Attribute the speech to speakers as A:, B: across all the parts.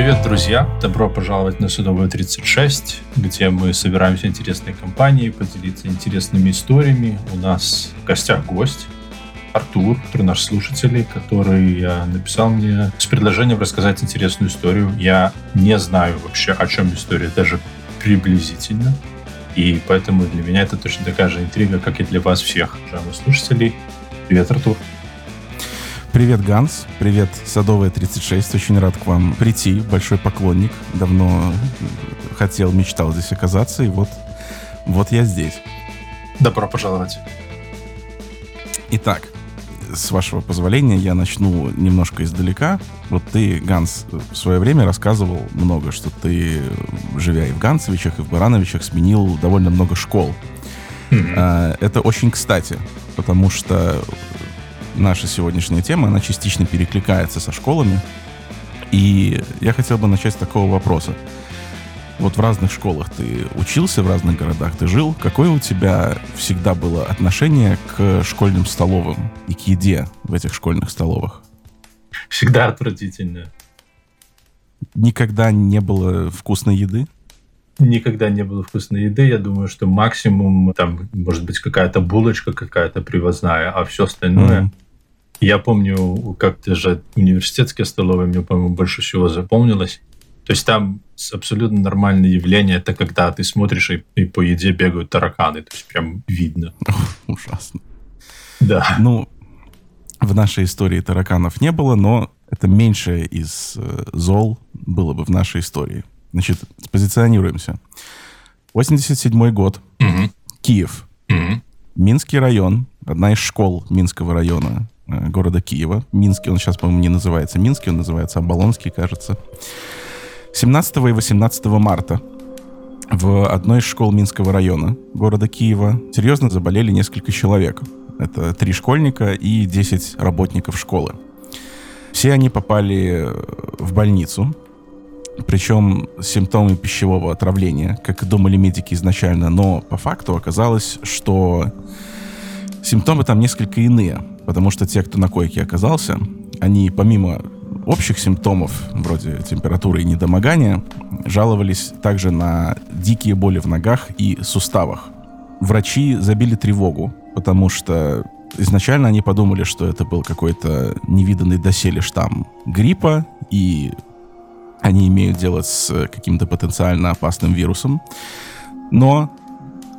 A: Привет, друзья! Добро пожаловать на Судовую 36, где мы собираемся интересной компанией, поделиться интересными историями. У нас в гостях гость Артур, который наш слушатель, который написал мне с предложением рассказать интересную историю. Я не знаю вообще, о чем история, даже приблизительно. И поэтому для меня это точно такая же интрига, как и для вас всех, уважаемых слушателей. Привет, Артур.
B: Привет, Ганс. Привет, Садовая 36. Очень рад к вам прийти. Большой поклонник. Давно хотел, мечтал здесь оказаться. И вот, вот я здесь.
A: Добро пожаловать.
B: Итак, с вашего позволения, я начну немножко издалека. Вот ты, Ганс, в свое время рассказывал много, что ты, живя и в Ганцевичах, и в Барановичах, сменил довольно много школ. Mm-hmm. Это очень кстати, потому что наша сегодняшняя тема, она частично перекликается со школами. И я хотел бы начать с такого вопроса. Вот в разных школах ты учился, в разных городах ты жил. Какое у тебя всегда было отношение к школьным столовым и к еде в этих школьных столовых?
A: Всегда отвратительное.
B: Никогда не было вкусной еды?
A: Никогда не было вкусной еды. Я думаю, что максимум там может быть какая-то булочка какая-то привозная, а все остальное mm-hmm я помню, как даже университетские столовые мне, по-моему, больше всего запомнилось. То есть там абсолютно нормальное явление. Это когда ты смотришь и, и по еде бегают тараканы. То есть прям видно.
B: Ужасно.
A: Да.
B: Ну, в нашей истории тараканов не было, но это меньшее из э, зол было бы в нашей истории. Значит, позиционируемся. 87 год. Угу. Киев. Угу. Минский район. Одна из школ Минского района. Э, города Киева. Минский, он сейчас, по-моему, не называется Минский, он называется Оболонский, кажется. 17 и 18 марта в одной из школ Минского района города Киева серьезно заболели несколько человек. Это три школьника и 10 работников школы. Все они попали в больницу, причем с симптомами пищевого отравления, как думали медики изначально, но по факту оказалось, что симптомы там несколько иные потому что те, кто на койке оказался, они помимо общих симптомов, вроде температуры и недомогания, жаловались также на дикие боли в ногах и суставах. Врачи забили тревогу, потому что изначально они подумали, что это был какой-то невиданный доселе штамм гриппа, и они имеют дело с каким-то потенциально опасным вирусом. Но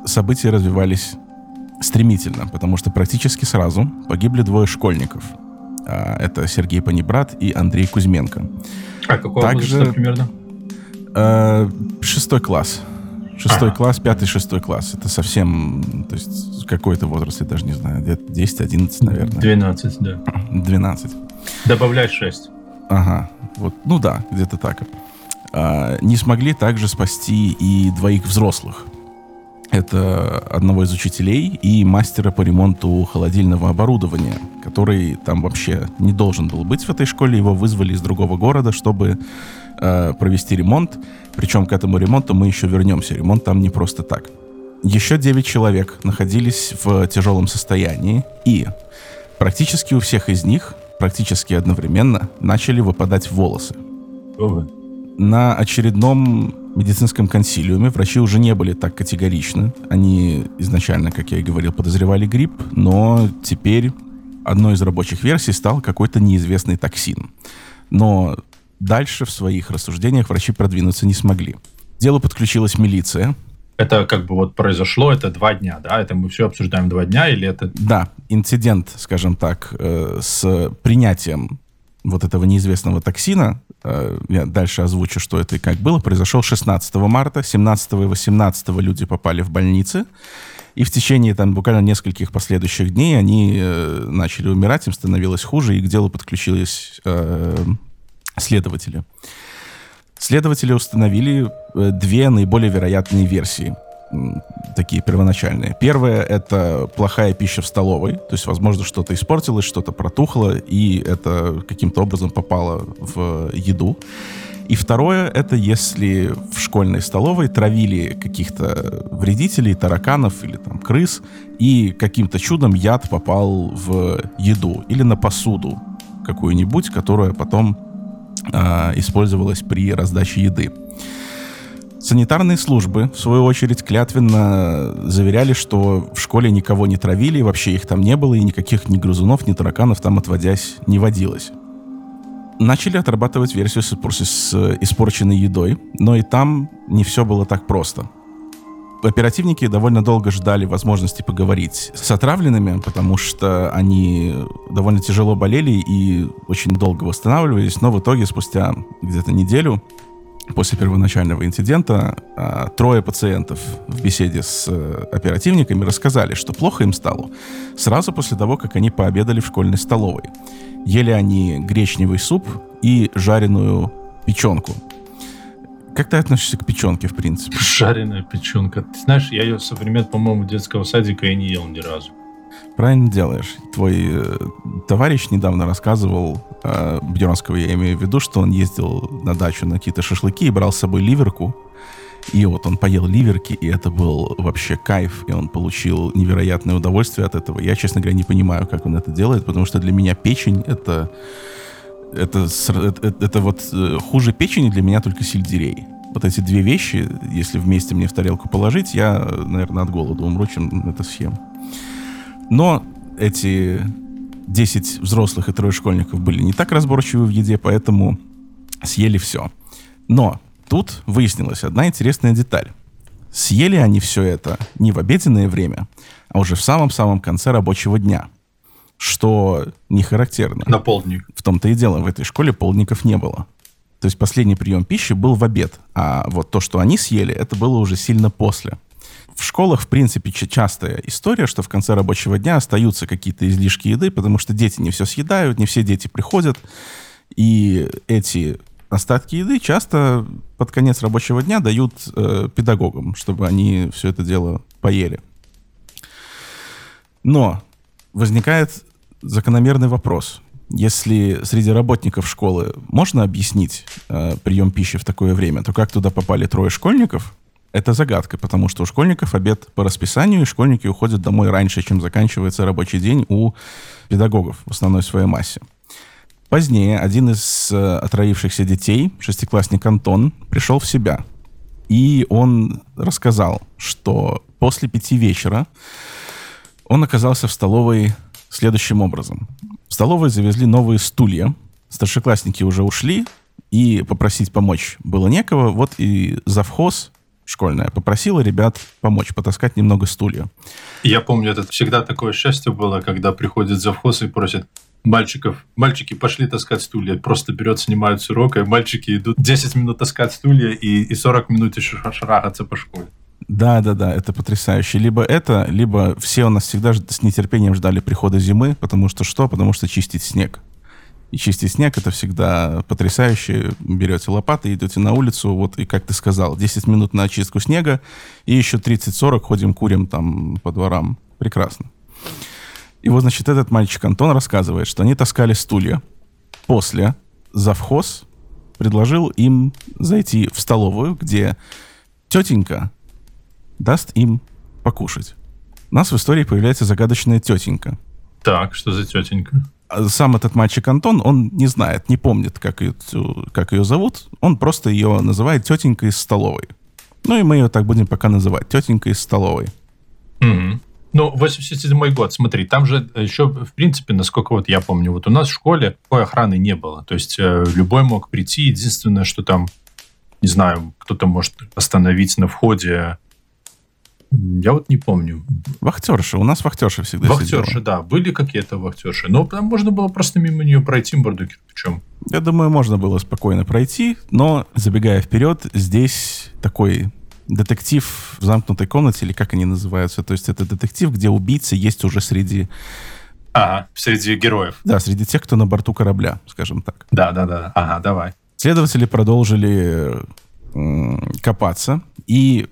B: события развивались стремительно, потому что практически сразу погибли двое школьников. А, это Сергей Панибрат и Андрей Кузьменко.
A: А какого Также, возраста примерно?
B: Э, шестой класс. Шестой ага. класс, пятый, шестой класс. Это совсем, то есть какой-то возраст, я даже не знаю, где-то 10-11, наверное.
A: 12, да.
B: 12.
A: Добавлять 6.
B: Ага, вот, ну да, где-то так. А, не смогли также спасти и двоих взрослых. Это одного из учителей и мастера по ремонту холодильного оборудования, который там вообще не должен был быть в этой школе. Его вызвали из другого города, чтобы э, провести ремонт. Причем к этому ремонту мы еще вернемся. Ремонт там не просто так. Еще 9 человек находились в тяжелом состоянии, и практически у всех из них, практически одновременно, начали выпадать волосы.
A: Ого.
B: На очередном медицинском консилиуме врачи уже не были так категоричны. Они изначально, как я и говорил, подозревали грипп, но теперь одной из рабочих версий стал какой-то неизвестный токсин. Но дальше в своих рассуждениях врачи продвинуться не смогли. К делу подключилась милиция.
A: Это как бы вот произошло, это два дня, да? Это мы все обсуждаем два дня или это...
B: Да, инцидент, скажем так, э, с принятием вот этого неизвестного токсина, я дальше озвучу, что это и как было, произошел 16 марта, 17 и 18 люди попали в больницы, и в течение там буквально нескольких последующих дней они э, начали умирать, им становилось хуже, и к делу подключились э, следователи. Следователи установили э, две наиболее вероятные версии – такие первоначальные. Первое — это плохая пища в столовой, то есть, возможно, что-то испортилось, что-то протухло, и это каким-то образом попало в еду. И второе — это если в школьной столовой травили каких-то вредителей, тараканов или там крыс, и каким-то чудом яд попал в еду или на посуду какую-нибудь, которая потом э, использовалась при раздаче еды. Санитарные службы, в свою очередь, клятвенно заверяли, что в школе никого не травили, вообще их там не было, и никаких ни грызунов, ни тараканов там отводясь не водилось. Начали отрабатывать версию с, с испорченной едой, но и там не все было так просто. Оперативники довольно долго ждали возможности поговорить с отравленными, потому что они довольно тяжело болели и очень долго восстанавливались, но в итоге спустя где-то неделю После первоначального инцидента а, трое пациентов в беседе с э, оперативниками рассказали, что плохо им стало сразу после того, как они пообедали в школьной столовой. Ели они гречневый суп и жареную печенку. Как ты относишься к печенке, в принципе?
A: Жареная печенка. Ты знаешь, я ее со времен, по-моему, детского садика и не ел ни разу.
B: Правильно делаешь. Твой э, товарищ недавно рассказывал, э, Бьернского я имею в виду, что он ездил на дачу на какие-то шашлыки и брал с собой ливерку. И вот он поел ливерки, и это был вообще кайф, и он получил невероятное удовольствие от этого. Я, честно говоря, не понимаю, как он это делает, потому что для меня печень это это, это, это вот э, хуже печени для меня только сельдерей. Вот эти две вещи, если вместе мне в тарелку положить, я, наверное, от голода умру, чем это съем. Но эти 10 взрослых и трое школьников были не так разборчивы в еде, поэтому съели все. Но тут выяснилась одна интересная деталь. Съели они все это не в обеденное время, а уже в самом-самом конце рабочего дня. Что не характерно.
A: На полдник.
B: В том-то и дело, в этой школе полдников не было. То есть последний прием пищи был в обед, а вот то, что они съели, это было уже сильно после в школах, в принципе, частая история, что в конце рабочего дня остаются какие-то излишки еды, потому что дети не все съедают, не все дети приходят, и эти остатки еды часто под конец рабочего дня дают э, педагогам, чтобы они все это дело поели. Но возникает закономерный вопрос. Если среди работников школы можно объяснить э, прием пищи в такое время, то как туда попали трое школьников, это загадка, потому что у школьников обед по расписанию, и школьники уходят домой раньше, чем заканчивается рабочий день у педагогов в основной своей массе. Позднее один из э, отравившихся детей, шестиклассник Антон, пришел в себя. И он рассказал, что после пяти вечера он оказался в столовой следующим образом. В столовой завезли новые стулья. Старшеклассники уже ушли, и попросить помочь было некого. Вот и завхоз школьная попросила ребят помочь, потаскать немного стулья.
A: Я помню, это всегда такое счастье было, когда приходит завхоз и просит мальчиков, мальчики пошли таскать стулья, просто берет, снимают с урока, и мальчики идут 10 минут таскать стулья и, и 40 минут еще шарахаться по школе.
B: Да, да, да, это потрясающе. Либо это, либо все у нас всегда с нетерпением ждали прихода зимы, потому что что? Потому что чистить снег и чистить снег, это всегда потрясающе. Берете лопаты, идете на улицу, вот, и как ты сказал, 10 минут на очистку снега, и еще 30-40 ходим, курим там по дворам. Прекрасно. И вот, значит, этот мальчик Антон рассказывает, что они таскали стулья. После завхоз предложил им зайти в столовую, где тетенька даст им покушать. У нас в истории появляется загадочная тетенька.
A: Так, что за тетенька?
B: Сам этот мальчик Антон, он не знает, не помнит, как ее, как ее зовут. Он просто ее называет тетенька из столовой. Ну и мы ее так будем пока называть. Тетенька из столовой.
A: Угу. Ну, 87 год, смотри, там же еще, в принципе, насколько вот я помню, вот у нас в школе такой охраны не было. То есть э, любой мог прийти, единственное, что там, не знаю, кто-то может остановить на входе я вот не помню.
B: Вахтерши. У нас вахтерши всегда
A: Вахтерши, сидела. да. Были какие-то вахтерши. Но там можно было просто мимо нее пройти, борду кирпичом.
B: Я думаю, можно было спокойно пройти. Но, забегая вперед, здесь такой детектив в замкнутой комнате, или как они называются. То есть это детектив, где убийца есть уже среди...
A: Ага, среди героев.
B: Да, среди тех, кто на борту корабля, скажем так.
A: Да, да, да. Ага, давай.
B: Следователи продолжили копаться, и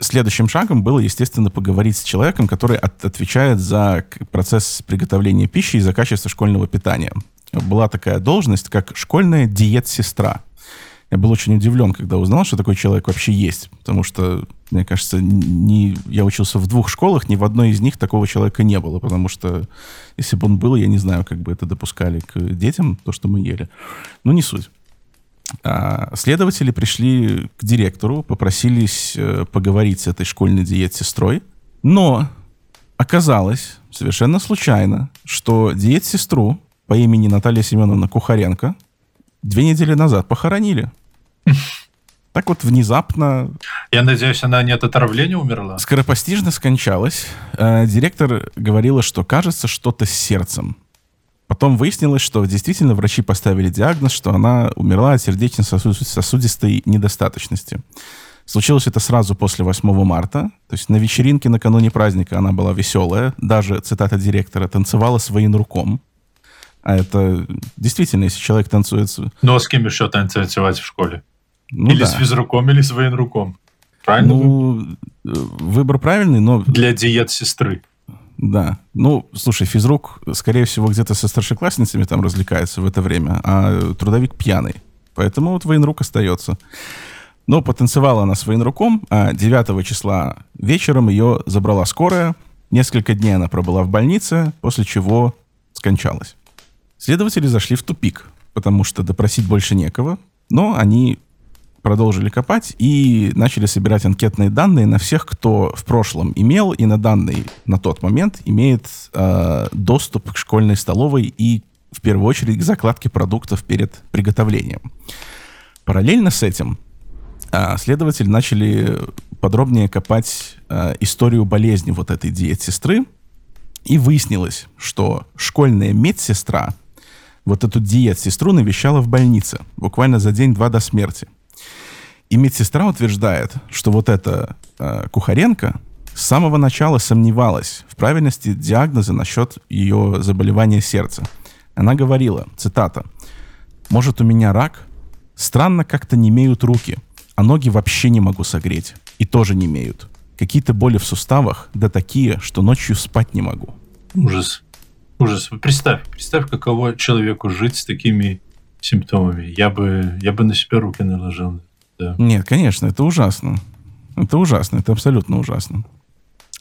B: следующим шагом было, естественно, поговорить с человеком, который от, отвечает за процесс приготовления пищи и за качество школьного питания. Была такая должность, как школьная диет-сестра. Я был очень удивлен, когда узнал, что такой человек вообще есть, потому что, мне кажется, не, я учился в двух школах, ни в одной из них такого человека не было, потому что если бы он был, я не знаю, как бы это допускали к детям, то, что мы ели. Ну, не суть. А, следователи пришли к директору, попросились э, поговорить с этой школьной диет-сестрой, но оказалось совершенно случайно, что диет-сестру по имени Наталья Семеновна Кухаренко две недели назад похоронили. Так вот внезапно...
A: Я надеюсь, она не от отравления умерла?
B: Скоропостижно скончалась. Э, директор говорила, что кажется что-то с сердцем. Потом выяснилось, что действительно врачи поставили диагноз, что она умерла от сердечно-сосудистой недостаточности. Случилось это сразу после 8 марта. То есть на вечеринке накануне праздника она была веселая. Даже, цитата директора, танцевала с военруком. А это действительно, если человек танцует...
A: Ну, а с кем еще танцевать в школе? Ну, или да. с физруком, или с военруком. Правильно?
B: Ну, э, выбор правильный, но...
A: Для диет сестры.
B: Да. Ну, слушай, физрук, скорее всего, где-то со старшеклассницами там развлекается в это время, а трудовик пьяный. Поэтому вот военрук остается. Но потанцевала она с военруком, а 9 числа вечером ее забрала скорая. Несколько дней она пробыла в больнице, после чего скончалась. Следователи зашли в тупик, потому что допросить больше некого, но они продолжили копать и начали собирать анкетные данные на всех, кто в прошлом имел и на данный на тот момент имеет э, доступ к школьной столовой и в первую очередь к закладке продуктов перед приготовлением. Параллельно с этим э, следователи начали подробнее копать э, историю болезни вот этой диет-сестры, и выяснилось, что школьная медсестра вот эту диет-сестру навещала в больнице буквально за день-два до смерти. И медсестра утверждает, что вот эта э, Кухаренко с самого начала сомневалась в правильности диагноза насчет ее заболевания сердца. Она говорила, цитата, «Может, у меня рак? Странно как-то не имеют руки, а ноги вообще не могу согреть. И тоже не имеют. Какие-то боли в суставах, да такие, что ночью спать не могу».
A: Ужас. Ужас. Представь, представь, каково человеку жить с такими симптомами. Я бы, я бы на себя руки наложил
B: да. Нет, конечно, это ужасно. Это ужасно, это абсолютно ужасно.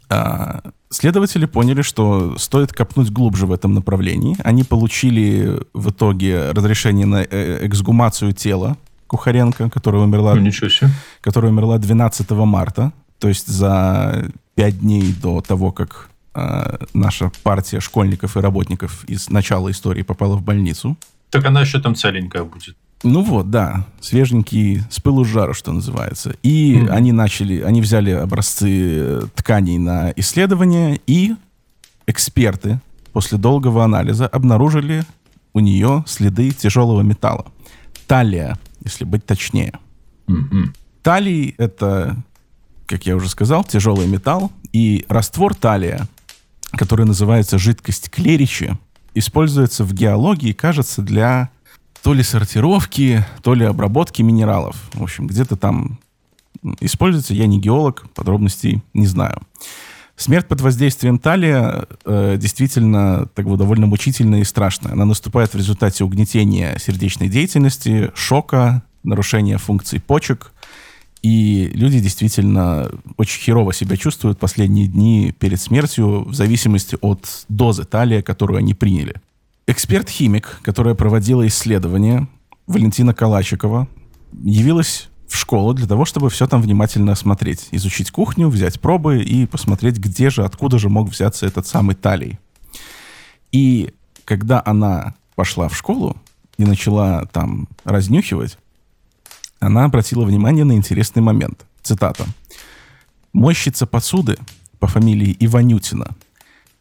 B: А, следователи поняли, что стоит копнуть глубже в этом направлении. Они получили в итоге разрешение на э, эксгумацию тела Кухаренко, которая умерла,
A: ну, ничего себе.
B: которая умерла 12 марта, то есть за пять дней до того, как э, наша партия школьников и работников из начала истории попала в больницу.
A: Так она еще там целенькая будет.
B: Ну вот, да, свеженький с пылу с жару, что называется. И mm-hmm. они начали, они взяли образцы тканей на исследование, и эксперты после долгого анализа обнаружили у нее следы тяжелого металла. Талия, если быть точнее. Mm-hmm. Талий — это, как я уже сказал, тяжелый металл, и раствор талия, который называется жидкость клеричи, используется в геологии, кажется, для то ли сортировки, то ли обработки минералов. В общем, где-то там используется. Я не геолог, подробностей не знаю. Смерть под воздействием талия э, действительно так вот, довольно мучительная и страшная. Она наступает в результате угнетения сердечной деятельности, шока, нарушения функций почек. И люди действительно очень херово себя чувствуют последние дни перед смертью в зависимости от дозы талия, которую они приняли. Эксперт-химик, которая проводила исследование, Валентина Калачикова, явилась в школу для того, чтобы все там внимательно осмотреть, изучить кухню, взять пробы и посмотреть, где же, откуда же мог взяться этот самый талий. И когда она пошла в школу и начала там разнюхивать, она обратила внимание на интересный момент. Цитата. «Мойщица посуды по фамилии Иванютина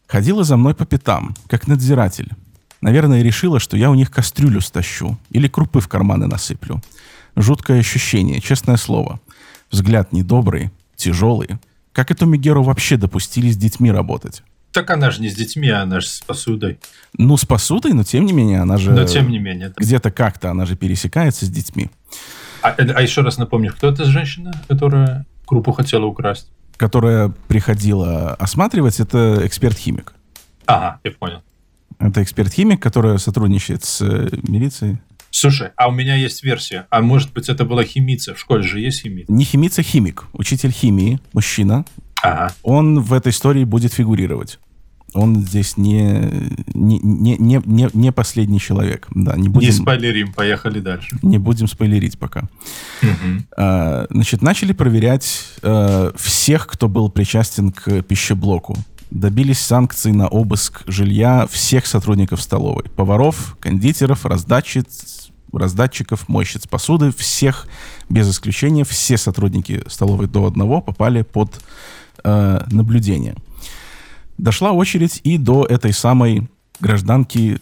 B: ходила за мной по пятам, как надзиратель, Наверное, решила, что я у них кастрюлю стащу или крупы в карманы насыплю. Жуткое ощущение, честное слово. Взгляд недобрый, тяжелый. Как эту Мегеру вообще допустили с детьми работать?
A: Так она же не с детьми, а она же с посудой.
B: Ну, с посудой, но тем не менее, она же...
A: Но тем не менее.
B: Да. Где-то как-то она же пересекается с детьми.
A: А, а еще раз напомню, кто эта женщина, которая крупу хотела украсть?
B: Которая приходила осматривать, это эксперт-химик.
A: Ага, я понял.
B: Это эксперт-химик, которая сотрудничает с э, милицией.
A: Слушай, а у меня есть версия. А может быть, это была химица? В школе же есть химица.
B: Не химица, химик. Учитель химии, мужчина.
A: Ага.
B: Он в этой истории будет фигурировать. он здесь не, не, не, не, не, не последний человек. Да, не, будем,
A: Не спойлерим, поехали дальше.
B: не будем спойлерить пока. А, Значит, начали проверять э, всех, кто был причастен к пищеблоку. Добились санкций на обыск жилья всех сотрудников столовой. Поваров, кондитеров, раздатчиц, раздатчиков, мойщиц посуды. Всех, без исключения, все сотрудники столовой до одного попали под э, наблюдение. Дошла очередь и до этой самой гражданки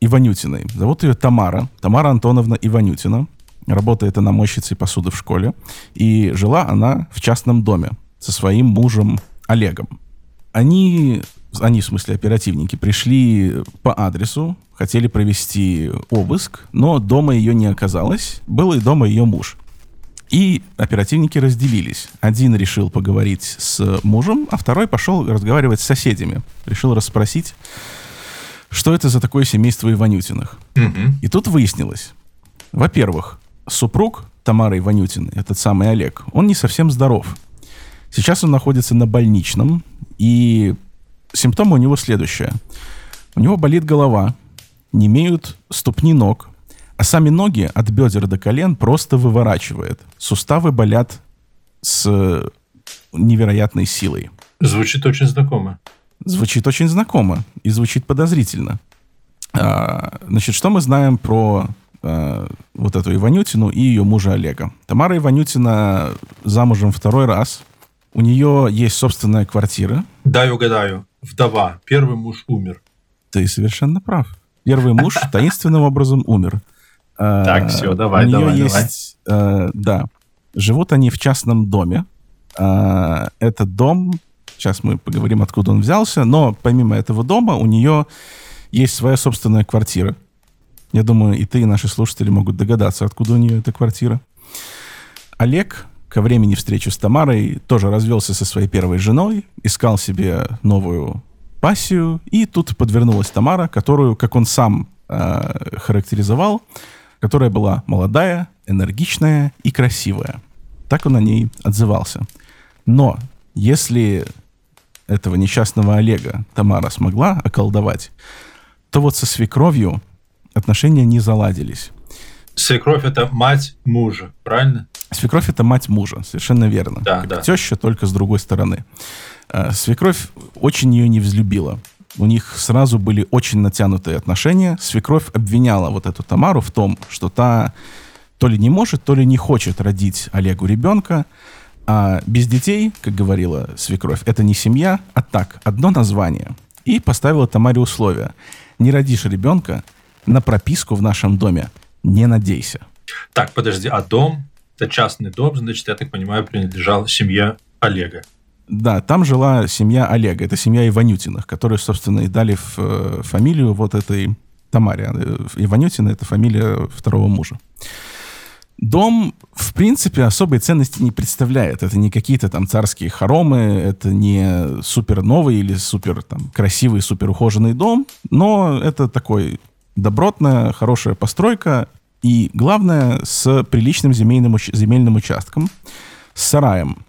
B: Иванютиной. Зовут ее Тамара. Тамара Антоновна Иванютина. Работает она мойщицей посуды в школе. И жила она в частном доме со своим мужем Олегом. Они, они, в смысле оперативники, пришли по адресу, хотели провести обыск, но дома ее не оказалось. Был и дома ее муж. И оперативники разделились. Один решил поговорить с мужем, а второй пошел разговаривать с соседями. Решил расспросить, что это за такое семейство Иванютиных.
A: Мгм.
B: И тут выяснилось. Во-первых, супруг Тамары Иванютины, этот самый Олег, он не совсем здоров. Сейчас он находится на больничном, и симптомы у него следующие. У него болит голова, не имеют ступни ног, а сами ноги от бедер до колен просто выворачивает. Суставы болят с невероятной силой.
A: Звучит очень знакомо.
B: Звучит очень знакомо и звучит подозрительно. А, значит, что мы знаем про а, вот эту Иванютину и ее мужа Олега? Тамара Иванютина замужем второй раз. У нее есть собственная квартира.
A: Дай угадаю. Вдова. Первый муж умер.
B: Ты совершенно прав. Первый муж таинственным образом умер. А,
A: Так, всё, давай,
B: У нее
A: давай,
B: есть, а, да. Живут они в частном доме. А, Этот дом, сейчас мы поговорим, откуда он взялся, но помимо этого дома у нее есть своя собственная квартира. Я думаю, и ты, и наши слушатели могут догадаться, откуда у нее эта квартира. Олег ко времени встречи с Тамарой тоже развелся со своей первой женой, искал себе новую пассию, и тут подвернулась Тамара, которую, как он сам э, характеризовал, которая была молодая, энергичная и красивая. Так он о ней отзывался. Но если этого несчастного Олега Тамара смогла околдовать, то вот со свекровью отношения не заладились.
A: Свекровь это мать мужа, правильно?
B: Свекровь это мать мужа, совершенно верно.
A: Да,
B: как
A: да.
B: теща, только с другой стороны. А, Свекровь очень ее не взлюбила. У них сразу были очень натянутые отношения. Свекровь обвиняла вот эту Тамару в том, что та то ли не может, то ли не хочет родить Олегу ребенка. А без детей, как говорила свекровь, это не семья, а так, одно название. И поставила Тамаре условия. Не родишь ребенка, на прописку в нашем доме не надейся.
A: Так, подожди, а дом? Это частный дом, значит, я так понимаю, принадлежал семье Олега.
B: Да, там жила семья Олега. Это семья Иванютиных, которые, собственно, и дали э, фамилию вот этой Тамаре. Э, Иванютина — это фамилия второго мужа. Дом, в принципе, особой ценности не представляет. Это не какие-то там царские хоромы, это не супер новый или супер там красивый, супер ухоженный дом, но это такой добротная, хорошая постройка и, главное, с приличным земельным, уч- земельным участком, с сараем.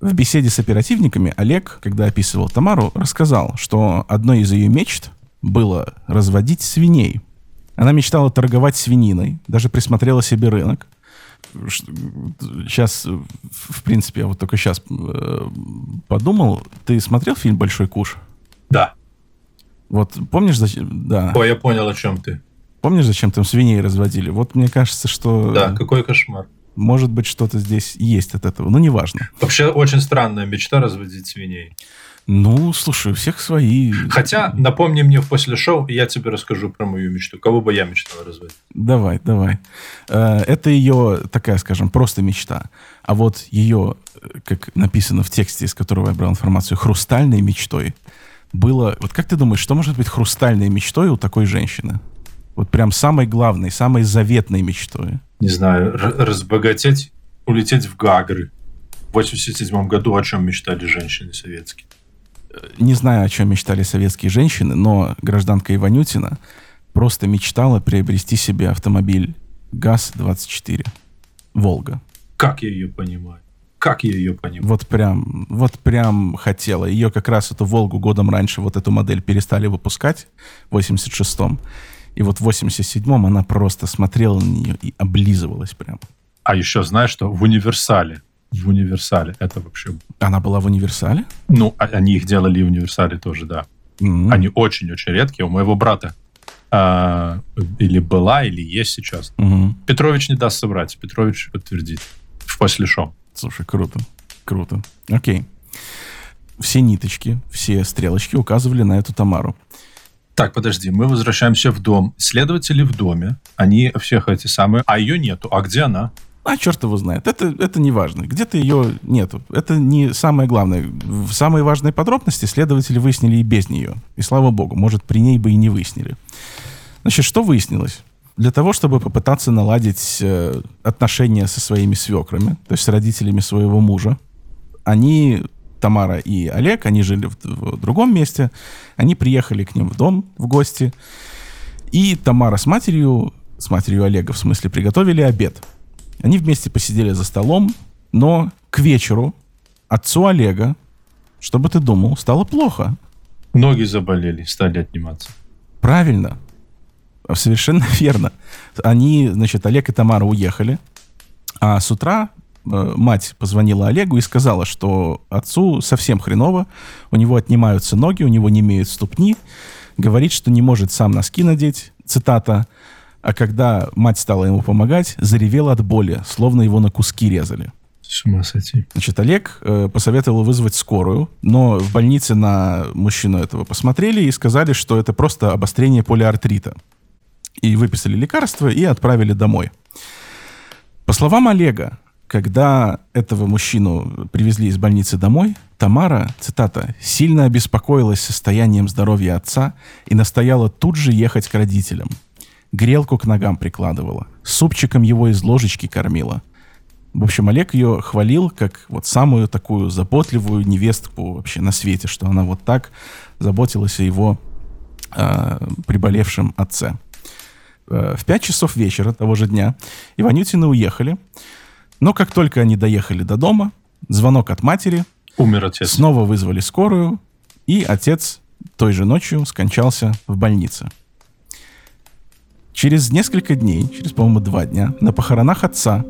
B: В беседе с оперативниками Олег, когда описывал Тамару, рассказал, что одной из ее мечт было разводить свиней. Она мечтала торговать свининой, даже присмотрела себе рынок. Сейчас, в принципе, я вот только сейчас подумал, ты смотрел фильм «Большой куш»?
A: Да.
B: Вот помнишь, зачем... Да.
A: Ой, я понял, о чем ты.
B: Помнишь, зачем там свиней разводили? Вот мне кажется, что...
A: Да, какой кошмар.
B: Может быть, что-то здесь есть от этого. Ну, неважно.
A: Вообще, очень странная мечта разводить свиней.
B: Ну, слушай, у всех свои...
A: Хотя, напомни мне после шоу, и я тебе расскажу про мою мечту. Кого бы я мечтал разводить?
B: Давай, давай. Э, Это ее такая, скажем, просто мечта. А вот ее, как написано в тексте, из которого я брал информацию, хрустальной мечтой было... Вот как ты думаешь, что может быть хрустальной мечтой у такой женщины? Вот прям самой главной, самой заветной мечтой.
A: Не знаю, разбогатеть, улететь в Гагры. В 87 году о чем мечтали женщины советские?
B: Не знаю, о чем мечтали советские женщины, но гражданка Иванютина просто мечтала приобрести себе автомобиль ГАЗ-24. Волга.
A: Как я ее понимаю? как я ее понимаю.
B: Вот прям, вот прям хотела. Ее как раз эту «Волгу» годом раньше, вот эту модель перестали выпускать в 86-м. И вот в 87-м она просто смотрела на нее и облизывалась прям.
A: А еще знаешь, что в универсале, в универсале это вообще...
B: Она была в универсале?
A: Ну, а- они их делали в универсале тоже, да.
B: М.
A: Они очень-очень редкие. У моего брата а, или была, или есть сейчас.
B: Мгм.
A: Петрович не даст собрать. Петрович подтвердит. В после шоу.
B: Слушай, круто. Круто. Окей. Все ниточки, все стрелочки указывали на эту Тамару.
A: Так, подожди, мы возвращаемся в дом. Следователи в доме, они всех эти самые... А ее нету. А где она?
B: А черт его знает. Это, это не важно. Где-то ее нету. Это не самое главное. В самые важные подробности следователи выяснили и без нее. И слава богу, может, при ней бы и не выяснили. Значит, что выяснилось? Для того, чтобы попытаться наладить э, отношения со своими свекрами, то есть с родителями своего мужа, они, Тамара и Олег, они жили в, в другом месте, они приехали к ним в дом в гости, и Тамара с матерью, с матерью Олега, в смысле, приготовили обед. Они вместе посидели за столом, но к вечеру отцу Олега, что бы ты думал, стало плохо.
A: Ноги заболели, стали отниматься.
B: Правильно. Совершенно верно. Они, значит, Олег и Тамара уехали, а с утра мать позвонила Олегу и сказала, что отцу совсем хреново, у него отнимаются ноги, у него не имеют ступни, говорит, что не может сам носки надеть, цитата, а когда мать стала ему помогать, заревел от боли, словно его на куски резали.
A: С ума сойти.
B: Значит, Олег э, посоветовал вызвать скорую, но в больнице на мужчину этого посмотрели и сказали, что это просто обострение полиартрита. И выписали лекарства и отправили домой. По словам Олега, когда этого мужчину привезли из больницы домой, Тамара, цитата, «сильно обеспокоилась состоянием здоровья отца и настояла тут же ехать к родителям. Грелку к ногам прикладывала, супчиком его из ложечки кормила. В общем, Олег ее хвалил как вот самую такую заботливую невестку вообще на свете, что она вот так заботилась о его э, приболевшем отце. Э, в пять часов вечера того же дня Иванютины уехали, но как только они доехали до дома, звонок от матери,
A: Умер отец.
B: снова вызвали скорую, и отец той же ночью скончался в больнице. Через несколько дней, через, по-моему, два дня, на похоронах отца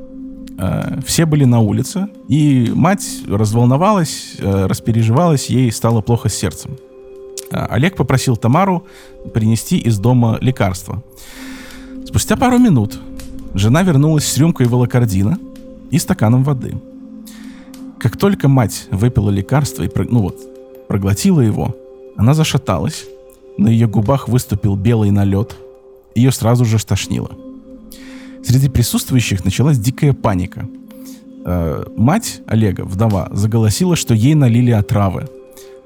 B: э, все были на улице, и мать разволновалась, э, распереживалась, ей стало плохо с сердцем. Э, Олег попросил Тамару принести из дома лекарства. Спустя пару минут жена вернулась с рюмкой волокордина и стаканом воды. Как только мать выпила лекарство и ну вот, проглотила его, она зашаталась, на ее губах выступил белый налет, ее сразу же стошнило. Среди присутствующих началась дикая паника. Э, мать Олега, вдова, заголосила, что ей налили отравы.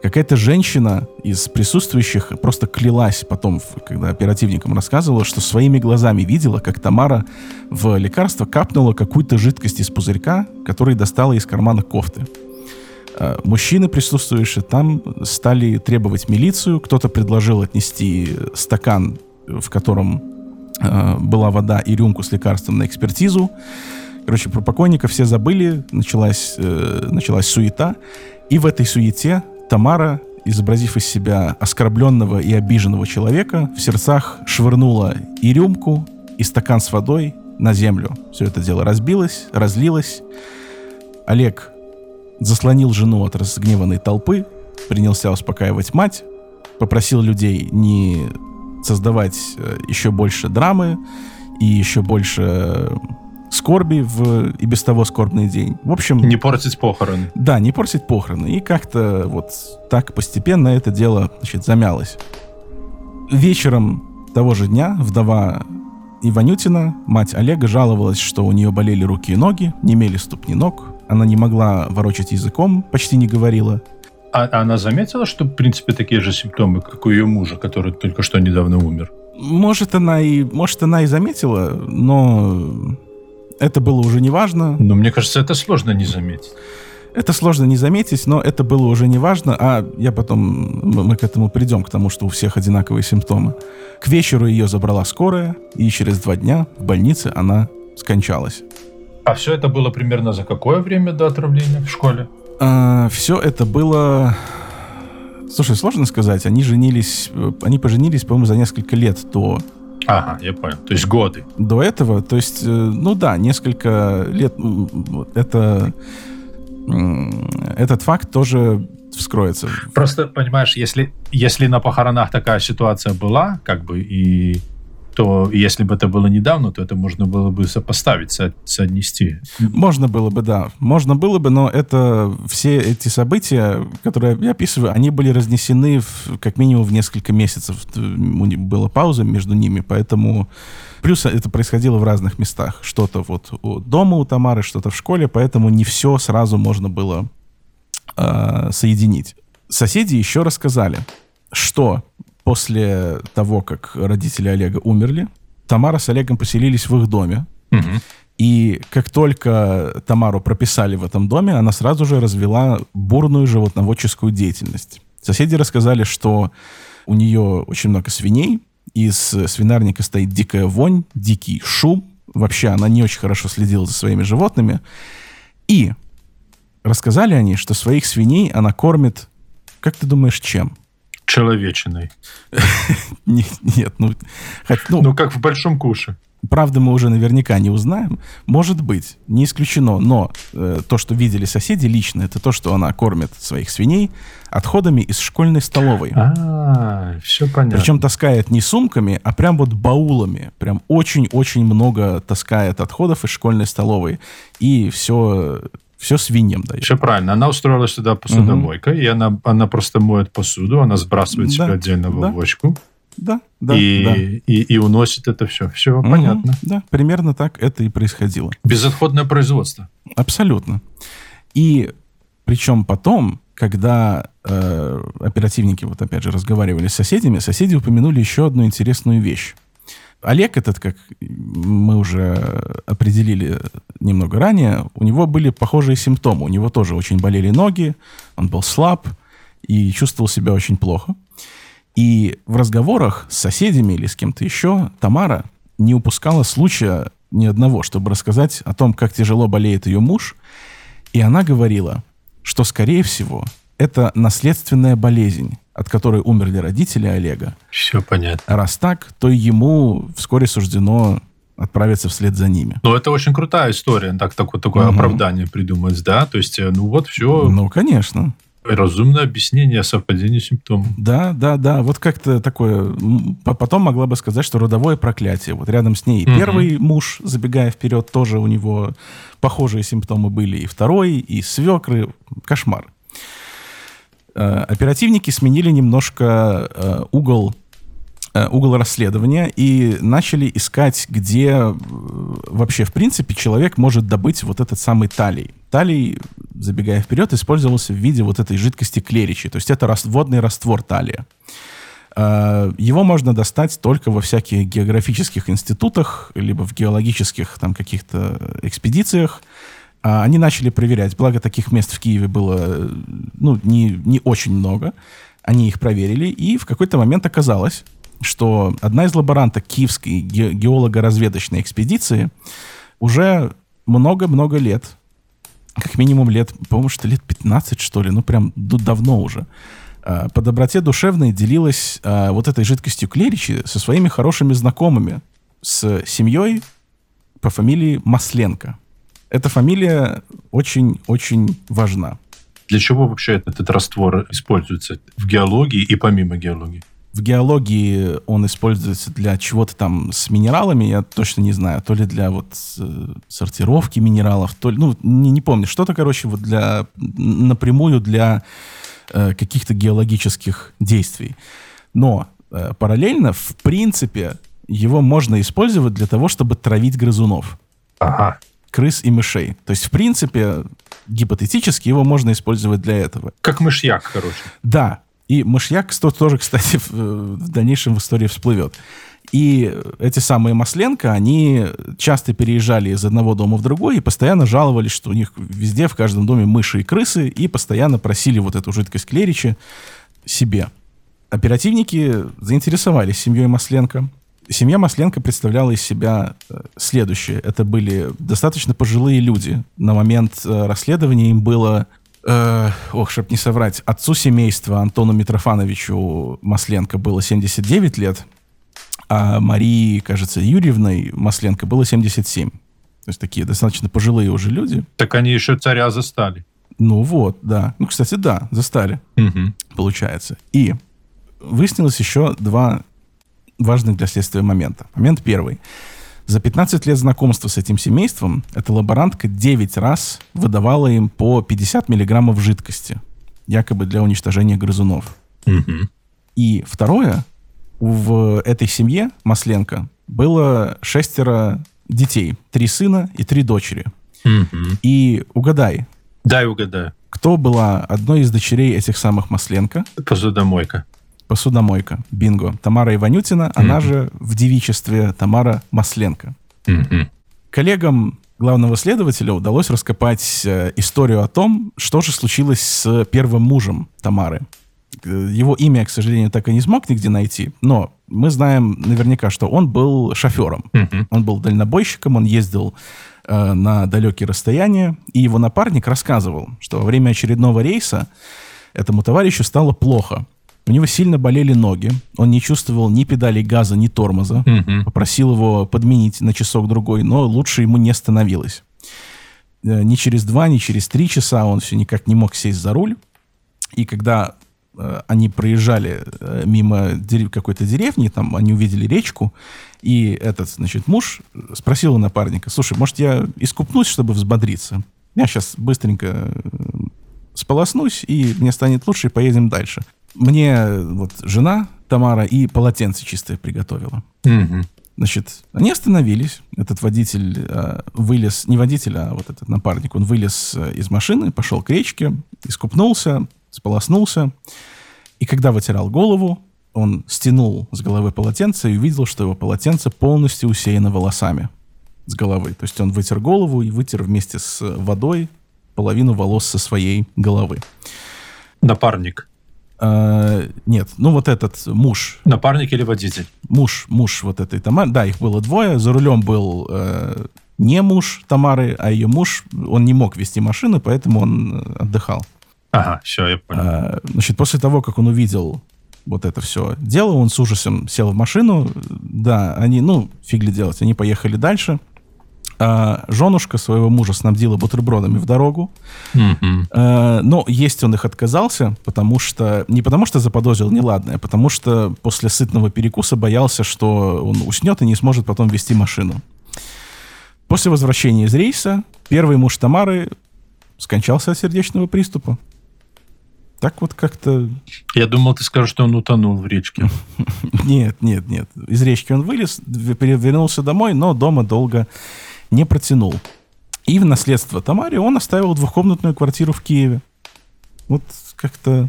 B: Какая-то женщина из присутствующих просто клялась потом, когда оперативникам рассказывала, что своими глазами видела, как Тамара в лекарство капнула какую-то жидкость из пузырька, который достала из кармана кофты. Э, Мужчины, присутствующие там, стали требовать милицию. Кто-то предложил отнести стакан, в котором э, была вода и рюмку с лекарством на экспертизу. Короче, про покойника все забыли, началась, э, началась суета. И в этой суете Тамара, изобразив из себя оскорбленного и обиженного человека, в сердцах швырнула и рюмку, и стакан с водой на землю. Все это дело разбилось, разлилось. Олег заслонил жену от разгневанной толпы, принялся успокаивать мать, попросил людей не создавать э, еще больше драмы и еще больше скорби в и без того скорбный день. В общем,
A: Не портить похороны.
B: да, не портить похороны. И как-то вот так постепенно это дело, значит, замялось. Вечером того же дня вдова Иванютина, мать Олега, жаловалась, что у нее болели руки и ноги, не имели ступни ног, она не могла ворочать языком, почти не говорила.
A: А а она заметила, что, в принципе, такие же симптомы, как у ее мужа, который только что недавно умер?
B: Может, она и, может, она и заметила, но это было уже не важно.
A: Но мне кажется, это сложно не заметить.
B: Это сложно не заметить, но это было уже не важно, а я потом, мы к этому придем, к тому, что у всех одинаковые симптомы. К вечеру ее забрала скорая, и через два дня в больнице она скончалась.
A: А все это было примерно за какое время до отравления в школе?
B: А, все это было... Слушай, сложно сказать. Они женились... Они поженились, по-моему, за несколько лет до...
A: Ага, я понял. То есть годы.
B: До этого, то есть, э, ну да, несколько лет. Это... Этот факт тоже вскроется.
A: Просто, понимаешь, если, если на похоронах такая ситуация была, как бы, и то если бы это было недавно, то это можно было бы сопоставить, со соотнести.
B: Можно было бы, да. Можно было бы, но это все эти события, которые я описываю, они были разнесены в, как минимум в несколько месяцев. Была пауза между ними, поэтому... Плюс это происходило в разных местах. Что-то вот у дома у Тамары, что-то в школе, поэтому не все сразу можно было э, соединить. Соседи еще рассказали, что после того, как родители Олега умерли, Тамара с Олегом поселились в их доме. Угу. И как только Тамару прописали в этом доме, она сразу же развела бурную животноводческую деятельность. Соседи рассказали, что у нее очень много свиней, из свинарника стоит дикая вонь, дикий шум. Вообще она не очень хорошо следила за своими животными. И рассказали они, что своих свиней она кормит, как ты думаешь, чем?
A: Человечиной.
B: Нет, ну,
A: ну... Ну, как в большом куше.
B: Правда, мы уже наверняка не узнаем. Может быть, не исключено. Но э, то, что видели соседи лично, это то, что она кормит своих свиней отходами из школьной столовой.
A: А, все понятно.
B: Причем таскает не сумками, а прям вот баулами. Прям очень-очень много таскает отходов из школьной столовой. И все все свиньям дает.
A: Все правильно. Она устроилась туда посудомойкой, угу. и она, она просто моет посуду, она сбрасывает да, себе отдельно в да. бочку.
B: Да, да,
A: и,
B: да.
A: И, и уносит это все. Все угу, понятно.
B: Да, примерно так это и происходило.
A: Безотходное производство.
B: Абсолютно. И причем потом, когда э, оперативники, вот опять же, разговаривали с соседями, соседи упомянули еще одну интересную вещь. Олег этот, как мы уже определили немного ранее, у него были похожие симптомы. У него тоже очень болели ноги, он был слаб и чувствовал себя очень плохо. И в разговорах с соседями или с кем-то еще Тамара не упускала случая ни одного, чтобы рассказать о том, как тяжело болеет ее муж. И она говорила, что, скорее всего, это наследственная болезнь, от которой умерли родители Олега.
A: Все понятно.
B: А раз так, то ему вскоре суждено отправиться вслед за ними.
A: Ну, это очень крутая история, так, такое, такое угу. оправдание придумать, да? То есть, э, ну вот все...
B: Ну, конечно.
A: Разумное объяснение совпадения симптомов.
B: Да, да, да. Вот как-то такое... Потом могла бы сказать, что родовое проклятие. Вот рядом с ней угу. первый муж, забегая вперед, тоже у него похожие симптомы были. И второй, и свекры. Кошмар. Э, оперативники сменили немножко э, угол э, угол расследования и начали искать, где вообще, в принципе, человек может добыть вот этот самый талий. Талий, забегая вперед, использовался в виде вот этой жидкости клеричи, то есть это водный раствор талия. Его можно достать только во всяких географических институтах, либо в геологических там каких-то экспедициях, они начали проверять, благо таких мест в Киеве было ну, не, не очень много. Они их проверили, и в какой-то момент оказалось, что одна из лаборанток Киевской ге- геолого-разведочной экспедиции уже много-много лет, как минимум лет, по-моему, что лет 15, что ли, ну прям давно уже, а, по доброте душевной делилась а, вот этой жидкостью клеричи со своими хорошими знакомыми, с семьей по фамилии Масленко. Эта фамилия очень-очень важна.
A: Для чего вообще этот раствор используется в геологии и помимо геологии?
B: В геологии он используется для чего-то там с минералами, я точно не знаю, то ли для вот э, сортировки минералов, то ли, ну, не, не помню, что-то, короче, вот для, напрямую для э, каких-то геологических действий. Но э, параллельно, в принципе, его можно использовать для того, чтобы травить грызунов.
A: Ага
B: крыс и мышей. То есть, в принципе, гипотетически его можно использовать для этого.
A: Как мышьяк, короче.
B: Да. И мышьяк тоже, кстати, в, в дальнейшем в истории всплывет. И эти самые Масленко, они часто переезжали из одного дома в другой и постоянно жаловались, что у них везде, в каждом доме мыши и крысы, и постоянно просили вот эту жидкость клеричи себе. Оперативники заинтересовались семьей Масленко, семья Масленко представляла из себя э, следующее. Это были достаточно пожилые люди. На момент э, расследования им было э, ох, чтоб не соврать, отцу семейства Антону Митрофановичу Масленко было 79 лет, а Марии, кажется, Юрьевной Масленко было 77. То есть такие достаточно пожилые уже люди.
A: Так они еще царя застали.
B: Ну вот, да. Ну, кстати, да, застали,
A: Угу.
B: получается. И выяснилось еще два важных для следствия момента. Момент первый. За 15 лет знакомства с этим семейством эта лаборантка 9 раз выдавала им по 50 миллиграммов жидкости, якобы для уничтожения грызунов.
A: Угу.
B: И второе, в этой семье Масленко было шестеро детей, три сына и три дочери.
A: Угу.
B: И угадай,
A: Дай угадаю.
B: кто была одной из дочерей этих самых Масленко?
A: Посудомойка.
B: Посудомойка. Бинго. Тамара Иванютина, она же в девичестве Тамара Масленко.
A: Угу.
B: Коллегам главного следователя удалось раскопать э, историю о том, что же случилось с первым мужем Тамары. Э, Его имя, к сожалению, так и не смог нигде найти, но мы знаем наверняка, что он был шофером.
A: Угу.
B: Он был дальнобойщиком, он ездил э, на далекие расстояния, и его напарник рассказывал, что во время очередного рейса этому товарищу стало плохо. У него сильно болели ноги, он не чувствовал ни педалей газа, ни тормоза.
A: Угу.
B: Попросил его подменить на часок-другой, но лучше ему не становилось. Э, Ни через два, ни через три часа он все никак не мог сесть за руль. И когда э, они проезжали э, мимо какой-то деревни, там они увидели речку, и этот, значит, муж спросил у напарника, слушай, может, я искупнусь, чтобы взбодриться? Я сейчас быстренько сполоснусь, и мне станет лучше, и поедем дальше. Мне вот жена Тамара и полотенце чистое приготовила.
A: Угу.
B: Значит, они остановились. Этот водитель э, вылез, не водитель, а вот этот напарник, он вылез э, из машины, пошел к речке, искупнулся, сполоснулся. И когда вытирал голову, он стянул с головы полотенце и увидел, что его полотенце полностью усеяно волосами с головы. То есть он вытер голову и вытер вместе с водой половину волос со своей головы.
A: Напарник.
B: Э, нет, ну вот этот муж
A: Напарник или водитель?
B: муж, муж вот этой Тамары, да, их было двое, за рулем был э, не муж Тамары, а ее муж, он не мог вести машину, поэтому он э, отдыхал.
A: Ага, все, я понял.
B: А, значит, после того, как он увидел вот это все дело, он с ужасом сел в машину, да, они, ну, фиг ли делать, они поехали дальше, а женушка своего мужа снабдила бутербродами в дорогу. Э, Но есть он их отказался, потому что... Не потому что заподозрил неладное, а потому что после сытного перекуса боялся, что он уснет и не сможет потом вести машину. После возвращения из рейса первый муж Тамары скончался от сердечного приступа. Так вот как-то...
A: Я думал, ты скажешь, что он утонул в речке.
B: Нет, нет, нет. Из речки он вылез, вернулся домой, но дома долго не протянул. И в наследство Тамаре он оставил двухкомнатную квартиру в Киеве. Вот как-то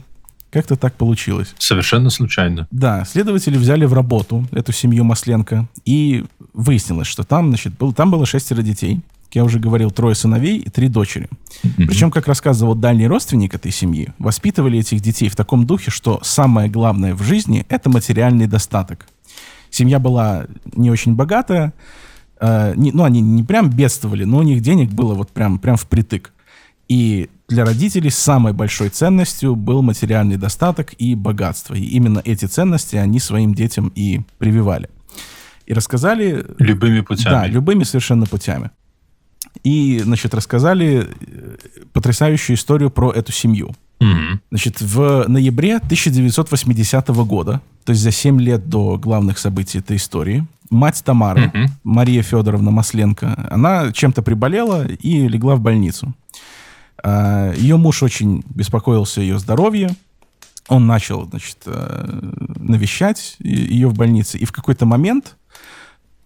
B: как-то так получилось.
A: Совершенно случайно.
B: Да, следователи взяли в работу эту семью Масленко, и выяснилось, что там, значит, был, там было шестеро детей. Как я уже говорил, трое сыновей и три дочери. Причем, как рассказывал дальний родственник этой семьи, воспитывали этих детей в таком духе, что самое главное в жизни – это материальный достаток. Семья была не очень богатая, э, не- ну, они не прям бедствовали, но у них денег было вот прям, прям впритык. И для родителей самой большой ценностью был материальный достаток и богатство. И именно эти ценности они своим детям и прививали. И рассказали
A: Любыми
B: да,
A: путями.
B: любыми совершенно путями. И, значит, рассказали э, потрясающую историю про эту семью.
A: Мгм.
B: Значит, в ноябре 1980 года, то есть за 7 лет до главных событий этой истории, мать Тамары,
A: Мгм.
B: Мария Федоровна Масленко, она чем-то приболела и легла в больницу. А, Ее муж очень беспокоился о ее здоровье. Он начал, значит, э, навещать ее в больнице. И в какой-то момент